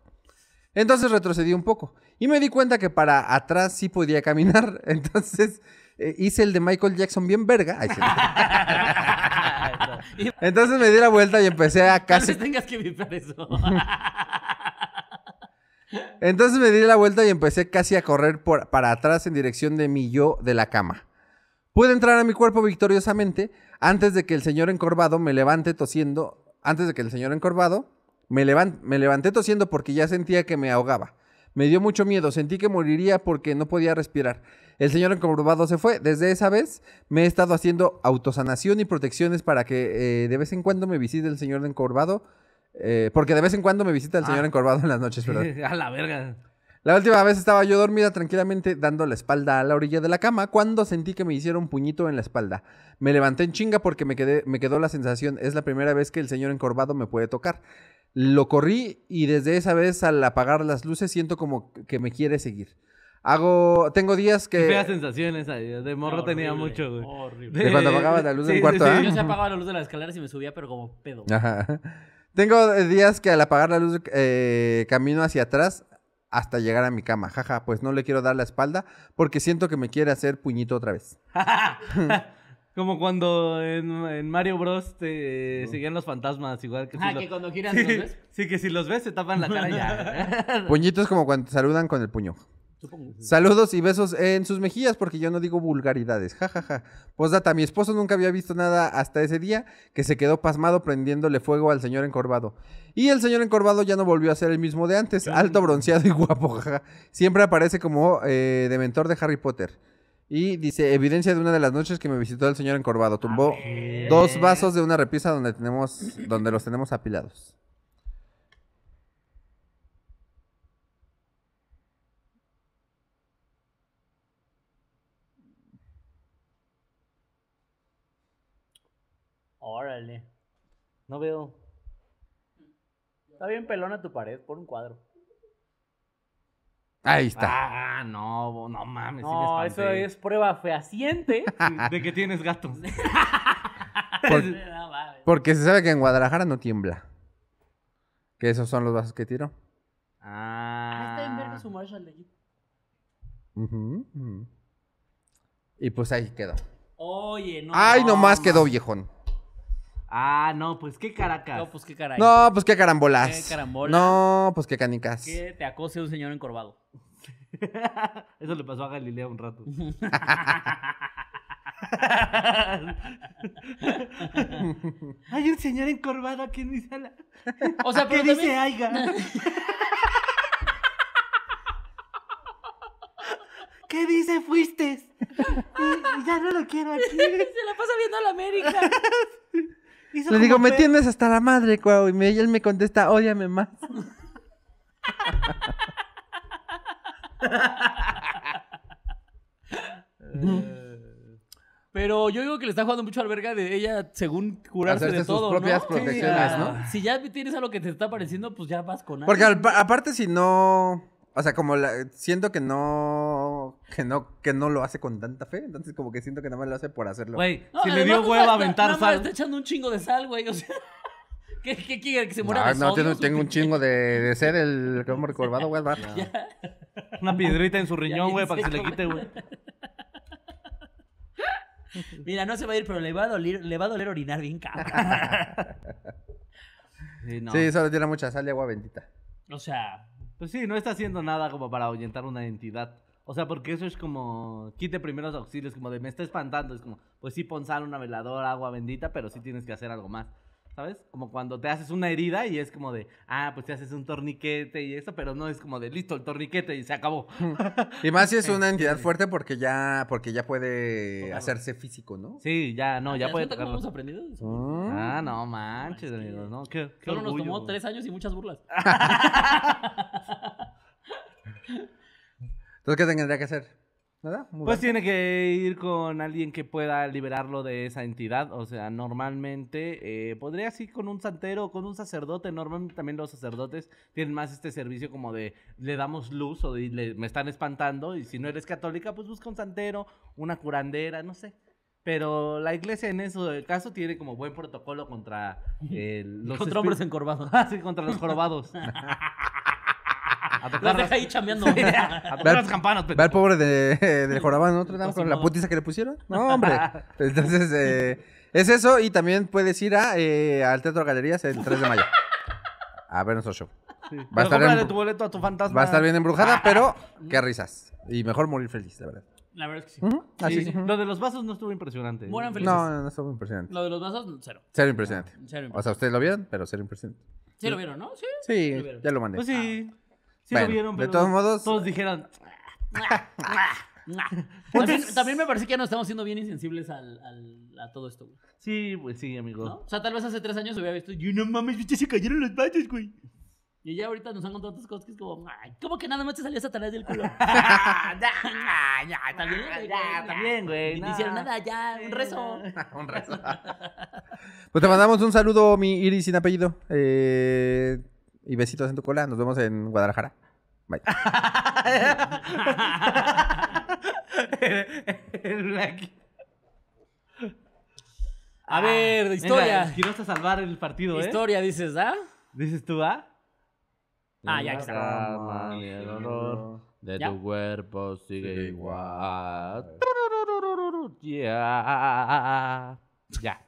Entonces retrocedí un poco y me di cuenta que para atrás sí podía caminar. Entonces eh, hice el de Michael Jackson bien verga. Ay, sí. Entonces me di la vuelta y empecé a Tal casi vez tengas que vipear eso. Entonces me di la vuelta y empecé casi a correr por- para atrás en dirección de mi yo de la cama. Pude entrar a mi cuerpo victoriosamente antes de que el señor encorvado me levante tosiendo. Antes de que el señor encorvado me, levan- me levanté tosiendo porque ya sentía que me ahogaba. Me dio mucho miedo, sentí que moriría porque no podía respirar. El señor encorvado se fue. Desde esa vez me he estado haciendo autosanación y protecciones para que eh, de vez en cuando me visite el señor encorvado. eh, porque de vez en cuando me visita el señor Ah. encorvado en las noches, ¿verdad? a la verga. La última vez estaba yo dormida tranquilamente dando la espalda a la orilla de la cama cuando sentí que me hicieron un puñito en la espalda. Me levanté en chinga porque me, quedé, me quedó la sensación, es la primera vez que el señor encorvado me puede tocar. Lo corrí y desde esa vez al apagar las luces siento como que me quiere seguir. Hago, tengo días feas que... sensaciones ahí. De morro tenía mucho, güey. Horrible. De cuando apagaba la luz del cuarto, ¿ah? Yo se apagaba la luz de las escaleras y me subía, pero como pedo. Ajá. Tengo días que al apagar la luz eh, camino hacia atrás hasta llegar a mi cama. Jaja, pues no le quiero dar la espalda porque siento que me quiere hacer puñito otra vez. Como cuando en, en Mario Bros. te seguían los fantasmas, igual que si Ah, lo- que cuando giran los ves. Sí, que si los ves se tapan la cara ya. Puñito es como cuando te saludan con el puño. Supongo. Saludos y besos en sus mejillas porque yo no digo vulgaridades. Ja, ja, ja. Postdata, mi esposo nunca había visto nada hasta ese día que se quedó pasmado prendiéndole fuego al señor encorvado. Y el señor encorvado ya no volvió a ser el mismo de antes. Alto, bronceado y guapo. ja. Siempre aparece como eh, de mentor de Harry Potter. Y dice, evidencia de una de las noches que me visitó el señor encorvado. Tumbó dos vasos de una repisa donde, tenemos, donde los tenemos apilados. Órale. No veo. Está bien pelona tu pared, por un cuadro. Ahí está. Ah, no, no mames. sí me No, eso es prueba fehaciente. De que tienes gatos. Por- No mames. porque se sabe que en Guadalajara no tiembla. Que esos son los vasos que tiró. Ah, está en verga Ah. su Marshall de aquí. Ujú, ujú. Y pues ahí quedó. Oye, no. Ay, no, nomás no. quedó viejón. Ah, no, pues qué caracas. No, pues qué caray. No, pues qué carambolas. Qué. No, pues qué canicas. Que te acose un señor encorvado. Eso le pasó a Galilea un rato. Hay un señor encorvado aquí en mi sala. O sea, ¿Qué dice también- Aiga? ¿Qué dice fuiste? Y ya no lo quiero aquí. Se la pasa viendo a la América. Hizo Le digo, me tienes hasta la madre, cuau. Y me- y él me contesta, ódiame más. Pero yo digo que le está jugando mucho al verga de ella, según curarse Hacerse de sus todo, propias ¿no? protecciones, Sí, ¿no? Si ya tienes algo que te está pareciendo, pues ya vas con algo. Porque al- aparte si no... O sea, como la- siento que no, que no... Que no lo hace con tanta fe. Entonces como que siento que nada más lo hace por hacerlo. Güey, No, si le dio hueva está- a aventar nada más sal. está echando un chingo de sal, güey. O sea, ¿qué, qué quiere? ¿Que se muera No, de no, sodio, tengo, un chingo de, de ser el que hemos recordado, güey. Una piedrita en su riñón, güey, para que se le quite, güey. Mira, no se va a ir, pero le va a doler, le va a doler orinar bien cabrón. Sí, no. Sí, solo tiene mucha sal y agua bendita. O sea, Pues sí, no está haciendo nada como para ahuyentar una entidad. O sea, porque eso es como quite primeros auxilios, como de me está espantando. Es como, pues sí, pon sal, una veladora, agua bendita, pero sí tienes que hacer algo más. ¿Sabes? Como cuando te haces una herida y es como de, ah, pues te haces un torniquete y eso, pero no es como de listo el torniquete y se acabó. Y más si es una entidad fuerte porque ya, porque ya puede Tocarlo. hacerse físico, ¿no? Sí, ya, no, ya ¿te puede cómo hemos aprendido eso? Mm. Ah, no manches, amigos, ¿no? Qué, qué Solo nos tomó tres años y muchas burlas. Entonces, ¿qué tendría que hacer? ¿Verdad? Pues Mudarse. tiene que ir con alguien que pueda liberarlo de esa entidad. O sea, normalmente eh, podría ir con un santero o con un sacerdote. Normalmente también los sacerdotes tienen más este servicio como de le damos luz o de, le- me están espantando. Y si no eres católica, pues busca un santero, una curandera, no sé. Pero la iglesia en ese caso tiene como buen protocolo contra eh, los Contra hombres encorvados. Ah, sí, contra los jorobados. A tocar las- deja ahí chambeando. a tocar Ve al- las campanas, Ve al pobre de, del jorobado Notre Dame Pues, con la putiza que le pusieron. No, hombre. Entonces, eh, es eso. Y también puedes ir a, eh, al Teatro Galerías el 3 de mayo. A ver nuestro show. Sí. Va a estar cómprale en- tu boleto a tu fantasma. Va a estar bien embrujada, pero qué risas. Y mejor morir feliz, la verdad. La verdad es que sí. Lo de los vasos no estuvo impresionante. ¿eh? Mueran felices. No, no, no, estuvo impresionante. Lo de los vasos, cero. Cero impresionante. Cero. O sea, ustedes lo vieron, pero cero impresionante. sí lo vieron, ¿no? Sí. Sí, Lo ya lo mandé. Pues sí. Sí Bueno, lo vieron, de pero todos modos- Todos dijeron. También, también me parece que ya nos estamos siendo bien insensibles al, al- a todo esto, güey. Sí, pues sí, amigo. ¿no? O sea, tal vez hace tres años hubiera visto, y no mames, viste, se cayeron los vasos, güey. Y ya ahorita nos han contado otras cosas que es como, ay, ¿cómo que nada más te salías a través del culo? ya, ya, también, güey, ya, también, güey, no. hicieron nada, ya, un rezo. Un rezo. Pues te mandamos un saludo, mi Iris sin apellido. Eh, y besitos en tu cola. Nos vemos en Guadalajara. Bye. El. A ver, historia. Quiero hasta salvar el partido, ¿eh? Historia, dices, ¿ah? Dices tú, ¿ah? Ah, ya, aquí está. Cama y el olor de ¿Ya? tu cuerpo sigue igual. Ya. Ya.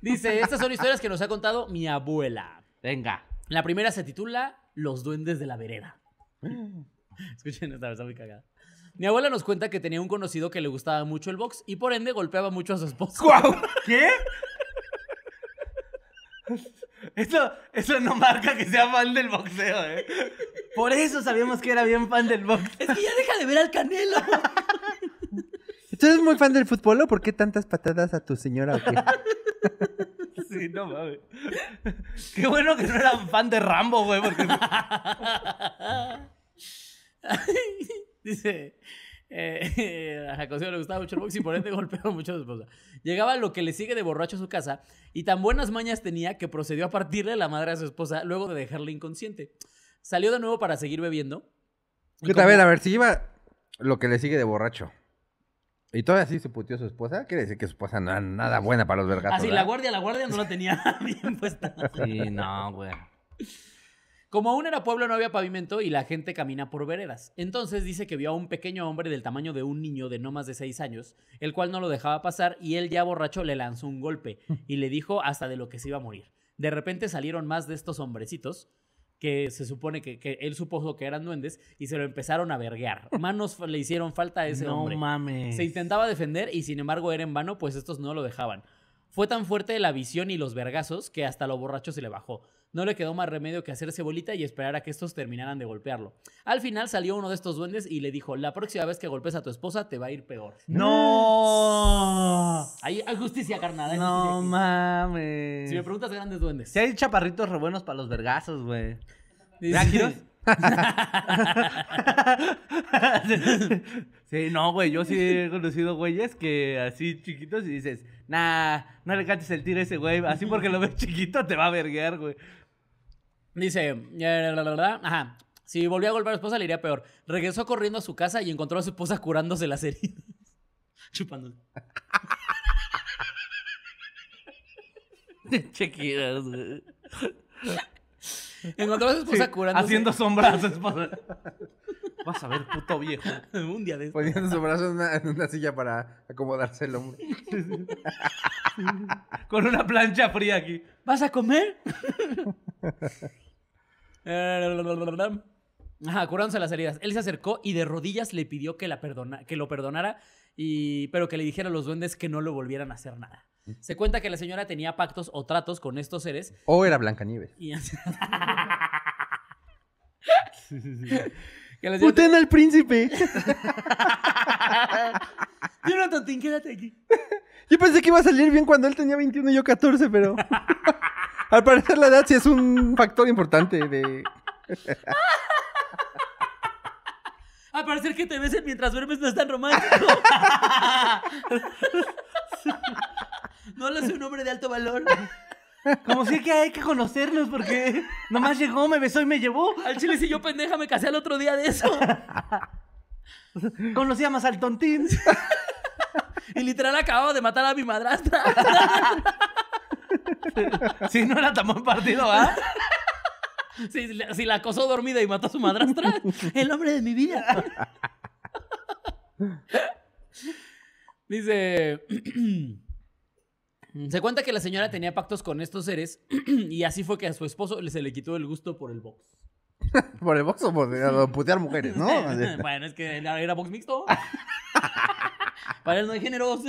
Dice, estas son historias que nos ha contado mi abuela. Venga. La primera se titula Los duendes de la vereda. Escuchen esta, está muy cagada. Mi abuela nos cuenta que tenía un conocido que le gustaba mucho el box y por ende golpeaba mucho a su esposa. ¿Qué? Eso, eso no marca que sea fan del boxeo, ¿eh? Por eso sabíamos que era bien fan del box. Es que ya deja de ver al Canelo. ¿Tú eres muy fan del fútbol o por qué tantas patadas a tu señora o qué? Sí, no mames. Qué bueno que no eran fan de Rambo, güey, porque Dice, eh, a José le gustaba mucho el box y por ende golpeaba mucho a su esposa. Llegaba lo que le sigue de borracho a su casa y tan buenas mañas tenía que procedió a partirle la madre a su esposa luego de dejarla inconsciente. Salió de nuevo para seguir bebiendo. Y A ver, a ver, si lleva lo que le sigue de borracho. Y todavía sí se puteó a su esposa, quiere decir que su esposa no era nada buena para los vergatos. Así, ¿verdad? Ah, la guardia, la guardia no la tenía bien puesta. Sí, no, güey. Como aún era pueblo no había pavimento y la gente camina por veredas. Entonces dice que vio a un pequeño hombre del tamaño de un niño de no más de 6 años, el cual no lo dejaba pasar y él ya borracho le lanzó un golpe y le dijo hasta de lo que se iba a morir. De repente salieron más de estos hombrecitos que se supone que, que él supuso que eran duendes y se lo empezaron a verguear. Manos le hicieron falta a ese no hombre. mames. Se intentaba defender y sin embargo era en vano, pues estos no lo dejaban. Fue tan fuerte la visión y los vergazos que hasta lo borracho se le bajó. No le quedó más remedio que hacerse bolita y esperar a que estos terminaran de golpearlo. Al final salió uno de estos duendes y le dijo, la próxima vez que golpes a tu esposa te va a ir peor. No. Hay, hay justicia, carnal. hay No justicia mames. Si me preguntas, grandes duendes. Si hay chaparritos re buenos para los vergazos, güey. Dice- ¿Ya, Kiros? sí, no, güey. Yo sí he conocido güeyes que así chiquitos y dices, nah, no le cantes el tiro a ese güey. Así porque lo ves chiquito te va a verguear, güey. Dice, la, la, ajá, si volvió a golpear a su esposa le iría peor. Regresó corriendo a su casa y encontró a su esposa curándose las heridas. Chupando. Chiquitos, güey. Encontró a su esposa Sí, curándose. Haciendo sombra a su esposa. Vas a ver, puto viejo. un día de estos. Poniendo su brazo en una, en una silla para acomodarse el hombro. Con una plancha fría aquí. ¿Vas a comer? Ajá, curándose las heridas. Él se acercó y de rodillas le pidió que, la perdona, que lo perdonara y, pero que le dijera a los duendes que no lo volvieran a hacer nada. Se cuenta que la señora tenía pactos o tratos con estos seres O era Blancanieves. y... que ¡Puten al príncipe! Jonathan, quédate aquí. Yo pensé que iba a salir bien cuando él tenía 21 y yo 14, pero. Al parecer la edad sí es un factor importante de. Al parecer que te besen mientras duermes no es tan romántico. No lo hace un hombre de alto valor. Como si que hay que conocerlos porque nomás llegó, me besó y me llevó. Al chile, si yo pendeja me casé al otro día de eso. Conocía más al tontín. Y literal acababa de matar a mi madrastra. Si no era tan buen partido, ¿ah? Si, la- si la acosó dormida y mató a su madrastra. El hombre de mi vida. Dice. Se cuenta que la señora tenía pactos con estos seres y así fue que a su esposo se le quitó el gusto por el box. Por el box o por putear mujeres, ¿no? bueno, es que era, box mixto. Para él no hay géneros.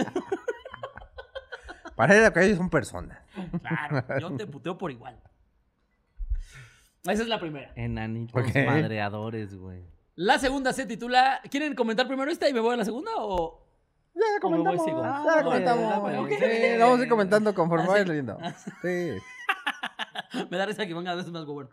Para él que ellos son personas. Claro, yo te puteo por igual. Esa es la primera. Enanitos Ok. madreadores, güey. La segunda se titula. ¿Quieren comentar primero esta y me voy a la segunda o.? Ya ¿O me voy comentamos. ciego? Ya Ah, comentamos. Sí, vamos a ir comentando conforme Ah, vaya sí. leyendo. Sí. Me da risa que van a veces más bueno.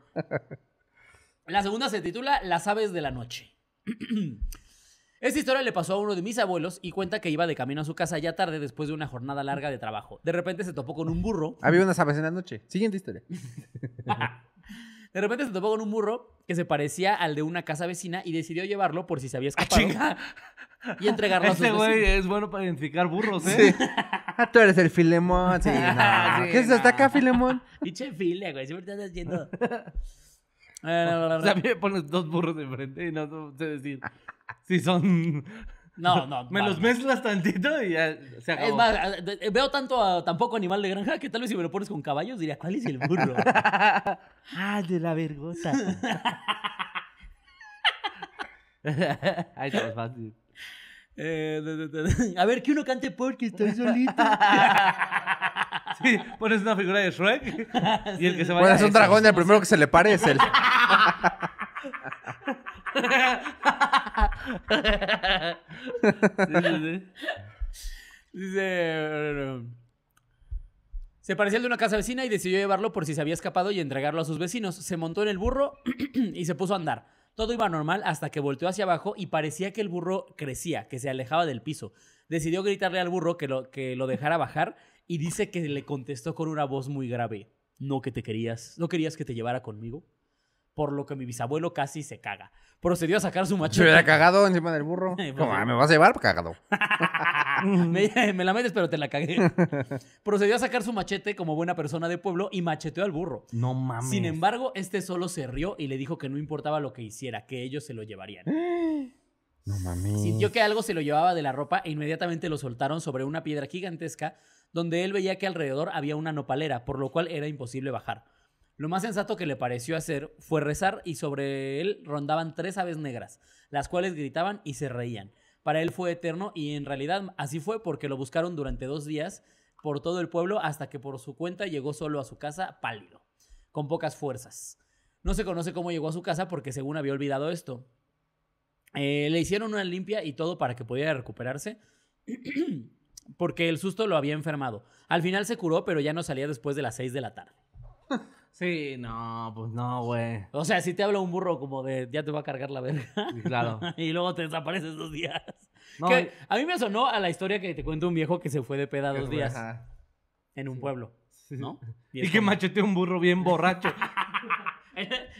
La segunda se titula Las aves de la noche. Esta historia le pasó a uno de mis abuelos y cuenta que iba de camino a su casa ya tarde después de una jornada larga de trabajo. De repente se topó con un burro. Había unas aves en la noche. Siguiente historia. De repente se topó con un burro que se parecía al de una casa vecina y decidió llevarlo por si se había escapado. y entregarlo a sus Este güey vecinos. es bueno para identificar burros, ¿eh? Ah, tú eres el Filemón. Sí, no. Sí, ¿Qué es hasta acá, Filemón? Pinche filia, güey. Siempre estás haciendo. O sea, a mí me pones dos burros enfrente y no no sé decir si son... No, no. Me los mezclas tantito y ya se acabó. Es más, a- de- veo tanto a tampoco animal de granja que tal vez si me lo pones con caballos diría, ¿cuál es el burro? ah, de la vergota. Ahí está más fácil. Eh, de- de- de- a ver, que uno cante porque estoy solito. Sí, pones una figura de Shrek y el que se vaya... Bueno, es un dragón, el primero que se le pare es el. Se parecía al de una casa vecina y decidió llevarlo por si se había escapado y entregarlo a sus vecinos. Se montó en el burro y se puso a andar. Todo iba normal hasta que volteó hacia abajo y parecía que el burro crecía, que se alejaba del piso. Decidió gritarle al burro que lo, que lo dejara bajar y dice que le contestó con una voz muy grave. No que te querías, no querías que te llevara conmigo. Por lo que mi bisabuelo casi se caga. Procedió a sacar su Se machete. hubiera cagado encima del burro. Pues Como, sí. "Ah, ¿me vas a llevar? Cagado. me, me la metes, pero te la cagué. Procedió a sacar su machete como buena persona de pueblo y macheteó al burro. No mames. Sin embargo, este solo se rió y le dijo que no importaba lo que hiciera, que ellos se lo llevarían. No mames. Sintió que algo se lo llevaba de la ropa e inmediatamente lo soltaron sobre una piedra gigantesca donde él veía que alrededor había una nopalera, por lo cual era imposible bajar. Lo más sensato que le pareció hacer fue rezar y sobre él rondaban tres aves negras, las cuales gritaban y se reían. Para él fue eterno y en realidad así fue porque lo buscaron durante dos días por todo el pueblo hasta que por su cuenta llegó solo a su casa pálido, con pocas fuerzas. No se conoce cómo llegó a su casa porque según había olvidado esto. Eh, le hicieron una limpia y todo para que pudiera recuperarse. porque el susto lo había enfermado. Al final se curó, pero ya no salía después de las 6 de la tarde. Sí, no, pues no, güey. O sea, si te habla un burro como de ya te va a cargar la verga. Sí, claro. y luego te desapareces dos días. No, Que a mí me sonó a la historia que te cuenta un viejo que se fue de peda dos días en un pueblo. ¿No? Y, que como- macheteó un burro bien borracho.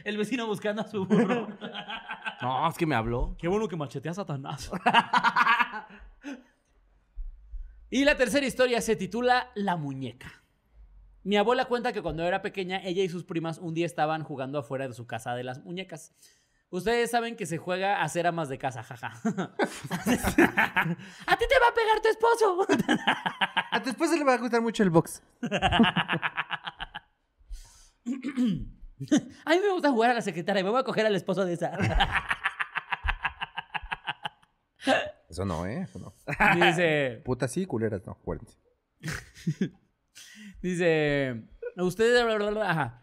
El vecino buscando a su burro. No, es que me habló. Qué bueno que machetea a Satanás. y la tercera historia se titula La muñeca. Mi abuela cuenta que cuando era pequeña, ella y sus primas un día estaban jugando afuera de su casa de las muñecas. Ustedes saben que se juega a ser amas de casa, jaja. a ti te va a pegar tu esposo. A tu esposa le va a gustar mucho el box. A mí me gusta jugar a la secretaria, me voy a coger al esposo de esa. Eso no, ¿eh? Eso no. Dice, Putas sí, culeras no, acuérdense. dice, ustedes, ajá.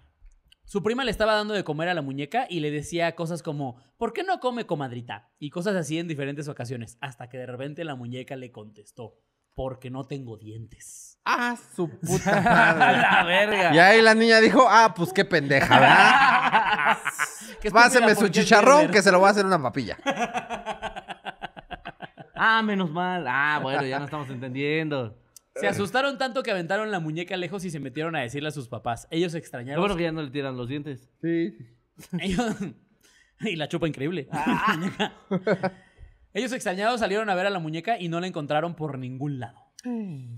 Su prima le estaba dando de comer a la muñeca y le decía cosas como, ¿por qué no come comadrita? Y cosas así en diferentes ocasiones, hasta que de repente la muñeca le contestó, porque no tengo dientes. Ah, su puta A madre. la verga. Y ahí la niña dijo, ah, pues qué pendeja, ¿verdad? ¿Qué estúpida, Páseme su ¿por qué es chicharrón que se lo voy a hacer una papilla. Ah, menos mal. Ah, bueno, ya no estamos entendiendo. Se asustaron tanto que aventaron la muñeca lejos y se metieron a decirle a sus papás. Ellos Lo extrañaron. bueno que ya no le tiran los dientes. Sí. Ellos- y la chupa increíble. Ah. Ellos extrañados salieron a ver a la muñeca y no la encontraron por ningún lado.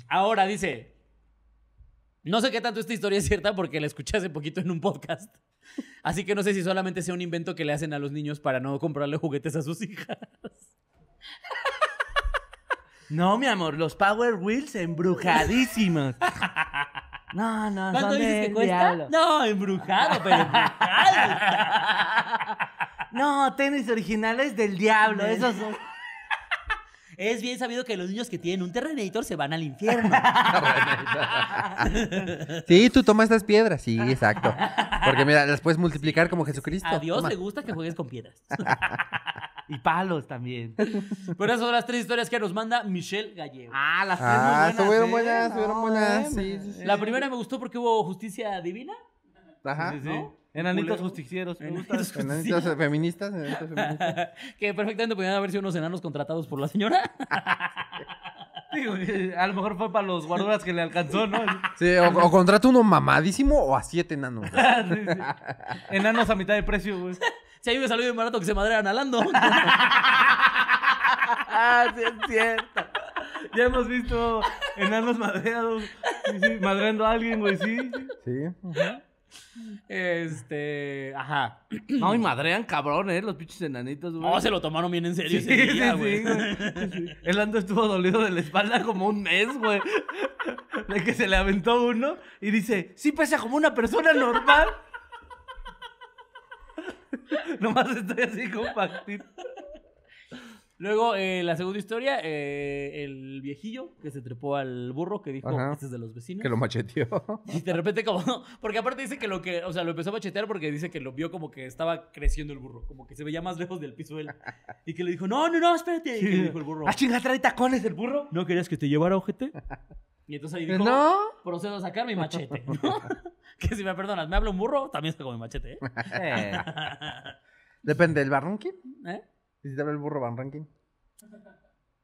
Ahora dice, no sé qué tanto esta historia es cierta porque la escuché hace poquito en un podcast. Así que no sé si solamente sea un invento que le hacen a los niños para no comprarle juguetes a sus hijas. No, mi amor, los Power Wheels embrujadísimos. No, no, ¿Cuánto son dices que cuesta? diablo. No, embrujado, pero embrujado. No, tenis originales del diablo. Esos son. Es bien sabido que los niños que tienen un Terrenator se van al infierno. Sí, tú toma estas piedras. Sí, exacto. Porque mira, las puedes multiplicar como Jesucristo. A Dios Toma. le gusta que juegues con piedras. Y palos también. Pero esas son las tres historias que nos manda Michelle Gallego. Ah, las tres Ah, muy estuvieron buenas. buenas, ¿eh? estuvieron No, buenas. bueno. Sí, sí, sí. La primera me gustó porque hubo justicia divina. Ajá. Sí, sí. ¿no? Enanitos justicieros. me Enanitos. Enanitos feministas, enanitos feministas. que perfectamente podían haber sido unos enanos contratados por la señora. A lo mejor fue para los guarduras que le alcanzó, ¿no? Sí, o, o contrata uno mamadísimo o a siete enanos. Sí, sí. Enanos a mitad de precio, güey. Si a mí me salió bien barato que se madrearan a Lando. Ah, sí es cierto. Ya hemos visto enanos madreados. Sí, sí, madreando a alguien, güey, sí. sí. Sí. este. Ajá. No, y madrean cabrón, ¿eh? Los pinches enanitos, güey. No, se lo tomaron bien en serio Sí, ese sí, día, sí, güey. güey. Sí, sí. El Ando estuvo dolido de la espalda como un mes, güey. De que se le aventó uno y dice, sí pesa como una persona normal. Nomás estoy así compactito. Luego, eh, la segunda historia, eh, el viejillo que se trepó al burro que dijo, Ajá. este es de los vecinos. Que lo macheteó. Y de repente como, porque aparte dice que lo que, o sea, lo empezó a machetear porque dice que lo vio como que estaba creciendo el burro, como que se veía más lejos del piso él. Y que le dijo, no, no, no, espérate. Y que le dijo el burro, ¿Ah, chinga, trae tacones el burro? ¿no querías que te llevara ojete? Y entonces ahí dijo, No. procedo a sacar mi machete, ¿no? que si me perdonas, me habla un burro, también saco mi machete, ¿eh? Eh. Depende del barranquín. ¿Eh? ¿Y si te habla el burro barranquín?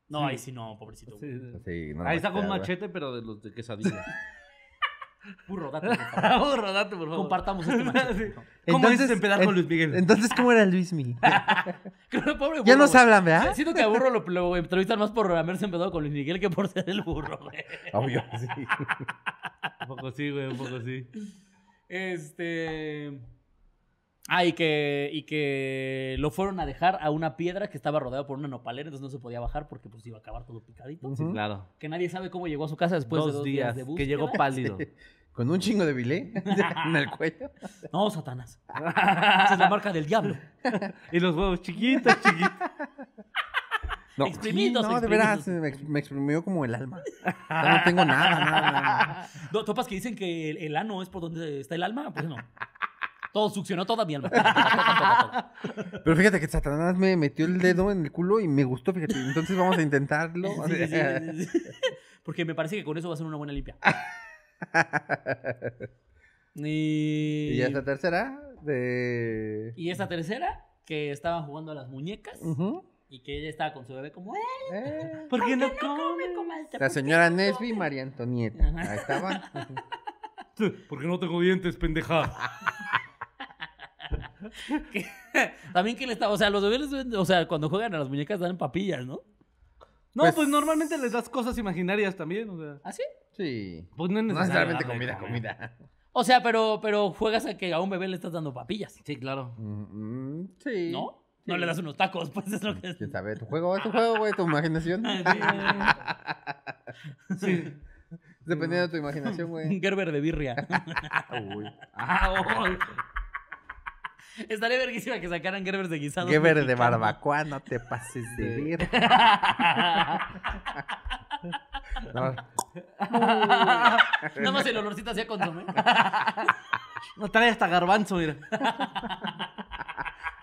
No, ahí sí no, pobrecito. Sí, sí. Sí, no lo Ahí está con un machetea, machete, pero de los de quesadilla. Burro, date, por favor. burro, date, por favor. Compartamos este machete. ¿Cómo Entonces, dices empedar en- con Luis Miguel? Entonces, ¿cómo era? Creo que pobre Ya nos güey. hablan, ¿verdad? Siento que a Burro lo, lo entrevistan más por haberse empezado con Luis Miguel que por ser el burro, güey. Obvio, sí. Un poco sí, güey, un poco sí. Este. Ah, y que, y que lo fueron a dejar a una piedra que estaba rodeada por una nopalera, entonces no se podía bajar porque pues iba a acabar todo picadito. Sí, claro. Que nadie sabe cómo llegó a su casa después de dos dos días, de que búsqueda. llegó pálido. Con un chingo de bilé en el cuello. No, Satanás. Esa es la marca del diablo. y los huevos chiquitos, chiquitos. No, Exprimidos, sí, no, de veras, me, ex- me exprimió como el alma. Ya no tengo nada, nada, nada. No, topas que dicen que el, el ano es por donde está el alma, pues no. Todo succionó toda mi alma. Pero fíjate que Satanás me metió el dedo en el culo y me gustó, fíjate. Entonces vamos a intentarlo. Sí, sí, sí, sí. Porque me parece que con eso va a ser una buena limpia. Y, Y ya esta tercera de... y esta tercera, que estaban jugando a las muñecas y que ella estaba con su bebé como, ¡eh! Eh, ¿Por qué no come? comadre? La señora Nesby y María Antonieta. Ajá. Ahí estaban. Porque no tengo dientes, pendeja. También que le estaba, o sea, los bebés, o sea, cuando juegan a las muñecas dan papillas, ¿no? No, Pues- pues, normalmente les das cosas imaginarias también, o sea. ¿Ah, sí? Sí. Pues no es necesariamente comida, comer. comida. O sea, pero, pero juegas a que a un bebé le estás dando papillas, Sí, claro. Mm, mm, sí. ¿no? No le das unos tacos, pues es lo que es. ¿Quién sabe? Tu juego es tu juego, güey, tu imaginación. Sí. Dependiendo de tu imaginación, güey. Un Gerber de birria. Uy. Ah, oh. Estaría verguísima que sacaran Gerbers de guisado. Geber de barbacoa, no te pases de ver. No, Nada más el olorcito hacía consomé. No trae hasta garbanzo, mira.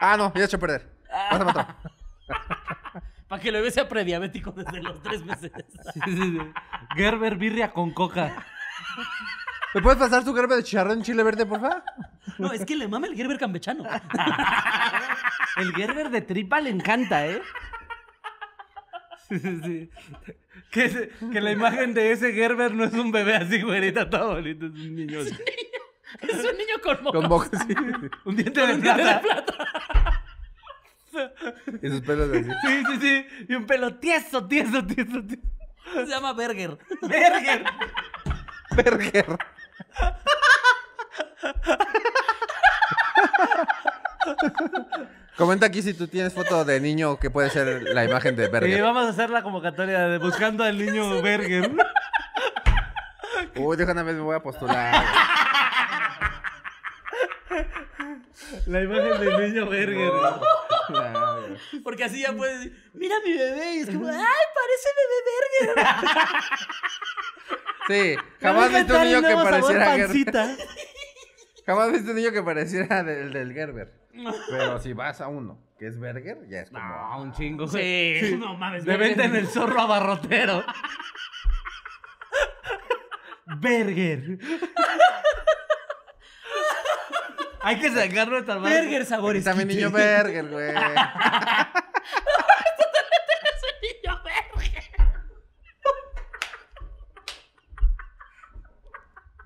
Ah, no, ya he hecho perder. Pásame otro. Para que lo bebé sea prediabético desde los tres meses. Gerber birria con coca. ¿Me puedes pasar tu gerbe de chicharrón chile verde, por favor? No, es que le mama el Gerber campechano. El Gerber de tripa le encanta, ¿eh? Sí, sí, sí. Que, ese- que la imagen de ese Gerber no es un bebé así, güerita, todo bonito, es un niño. Es un niño con moco. Con boca, sí. Un diente de un diente de plata. Y sus pelos así. Sí, sí, sí. Y un pelo tieso, tieso, tieso, tieso. Se llama Berger. Berger. Berger. Comenta aquí si tú tienes foto de niño que puede ser la imagen de Y Berger. vamos a hacer la convocatoria de buscando al niño Berger. Uy, déjame ver, me voy a postular. La imagen del niño Berger. Porque así ya puedes decir, mira mi bebé. Y es como, ay, parece bebé Berger. Sí, jamás viste un niño que pareciera Gerber. Jamás viste un niño que pareciera del, del Gerber. Pero si vas a uno que es Berger, ya es como. No, un chingo. Sí, no mames. De Berger. venta en el zorro abarrotero. Berger. Hay que sacarlo de tal. Berger sabores. Está mi niño Berger, güey. niño Berger.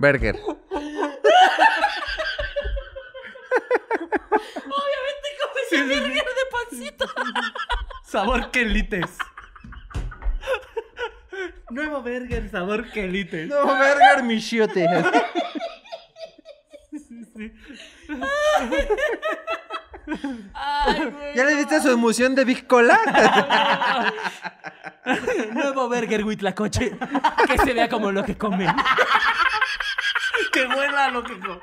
Berger. Obviamente comes el Berger de pancito. Sabor quelites. Nuevo Berger, sabor quelites. No, Berger, mi chiote. Ay, güey. ¿Ya le diste su emoción de Big Cola? Nuevo Berger Huitlacoche. Que se vea como lo que come. Que huela lo que co-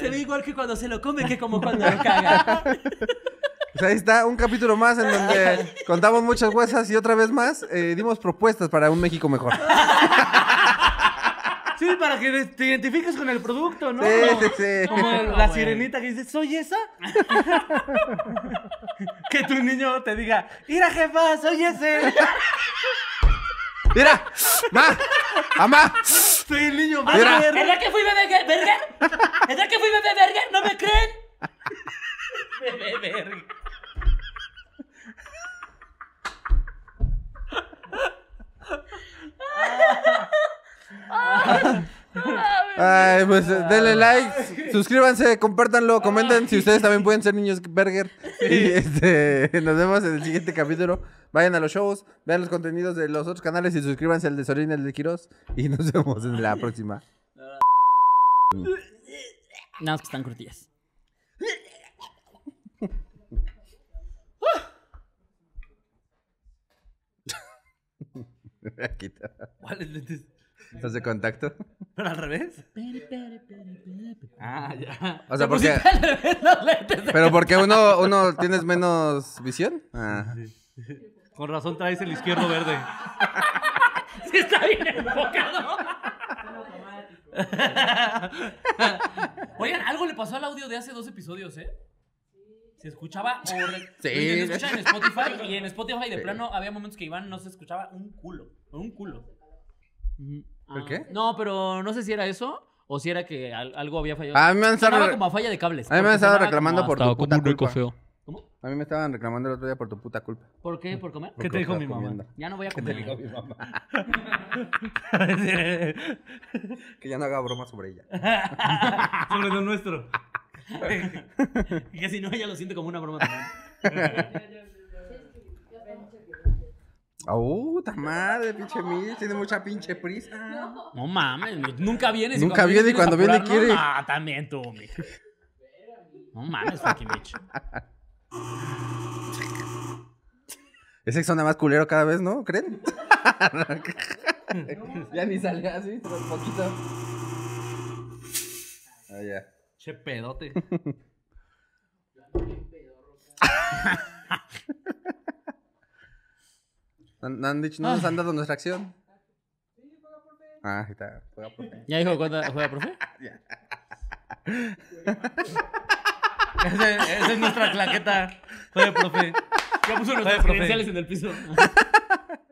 Se ve igual que cuando se lo come que como cuando lo caga. Pues ahí está, un capítulo más en donde contamos muchas huesas y otra vez más eh, dimos propuestas para un México mejor. Sí, para que te identifiques con el producto, ¿no? Sí, sí, sí. Como la sirenita que dice, ¿soy esa? que tu niño te diga, mira jefa, soy ese. Mira, ma, mamá, Soy el niño Mira. Berger. ¿Verdad que fui bebé Berger? ¿Verdad que fui bebé Berger? ¿No me creen? Bebé Berger. Ay, pues eh, denle like, suscríbanse, compártanlo, comenten si ustedes también pueden ser niños Berger. Y este, nos vemos en el siguiente capítulo. Vayan a los shows, vean los contenidos de los otros canales y suscríbanse al de Sorín, el de Quiroz. Y nos vemos en la próxima. No, es que están curtidas. ¿Cuáles lentes? ¿Estás de contacto? ¿Pero al revés? Ah, ya. O sea, porque. Los lentes de- Pero porque uno, uno tienes menos visión. Ah. Con razón traes el izquierdo verde. Sí está bien enfocado. Oigan, algo le pasó al audio de hace dos episodios, ¿eh? Se escuchaba horrible. Sí. Intenté escuchar en Spotify y en Spotify de plano había momentos que Iván no se escuchaba un culo. Un culo. ¿Por qué? No, pero no sé si era eso o si era que al- algo había fallado. A mí me han estado, Sonaba re- como a falla de cables. a mí me han porque estado sonaba reclamando como por tu como un culpa. feo. ¿Cómo? a mí me estaban reclamando el otro día por tu puta culpa. ¿Por qué? ¿Por comer? ¿Qué te dijo mi mamá? Ya no voy a comer. Que ya no haga broma sobre ella. Sobre lo nuestro. Y que si no, ella lo siente como una broma también. ¡Oh, madre, pinche Mitch! Tiene mucha pinche prisa. No mames, nunca vienes. Nunca viene y cuando viene quiere. Ah, también tú, Mitch. No mames, fucking Mitch. Ese suena más culero cada vez, ¿no? ¿Creen? ya ni sale así, pero un poquito. Ah, ya. Che pedote. ¿No, no han dicho, no nos han dado nuestra acción? Ah, ahí está. Juega por fin. ¿Ya dijo cuándo juega, profe? Ese- Esa es nuestra claqueta. Joder, profe. Ya puso nuestras profe. credenciales en el piso.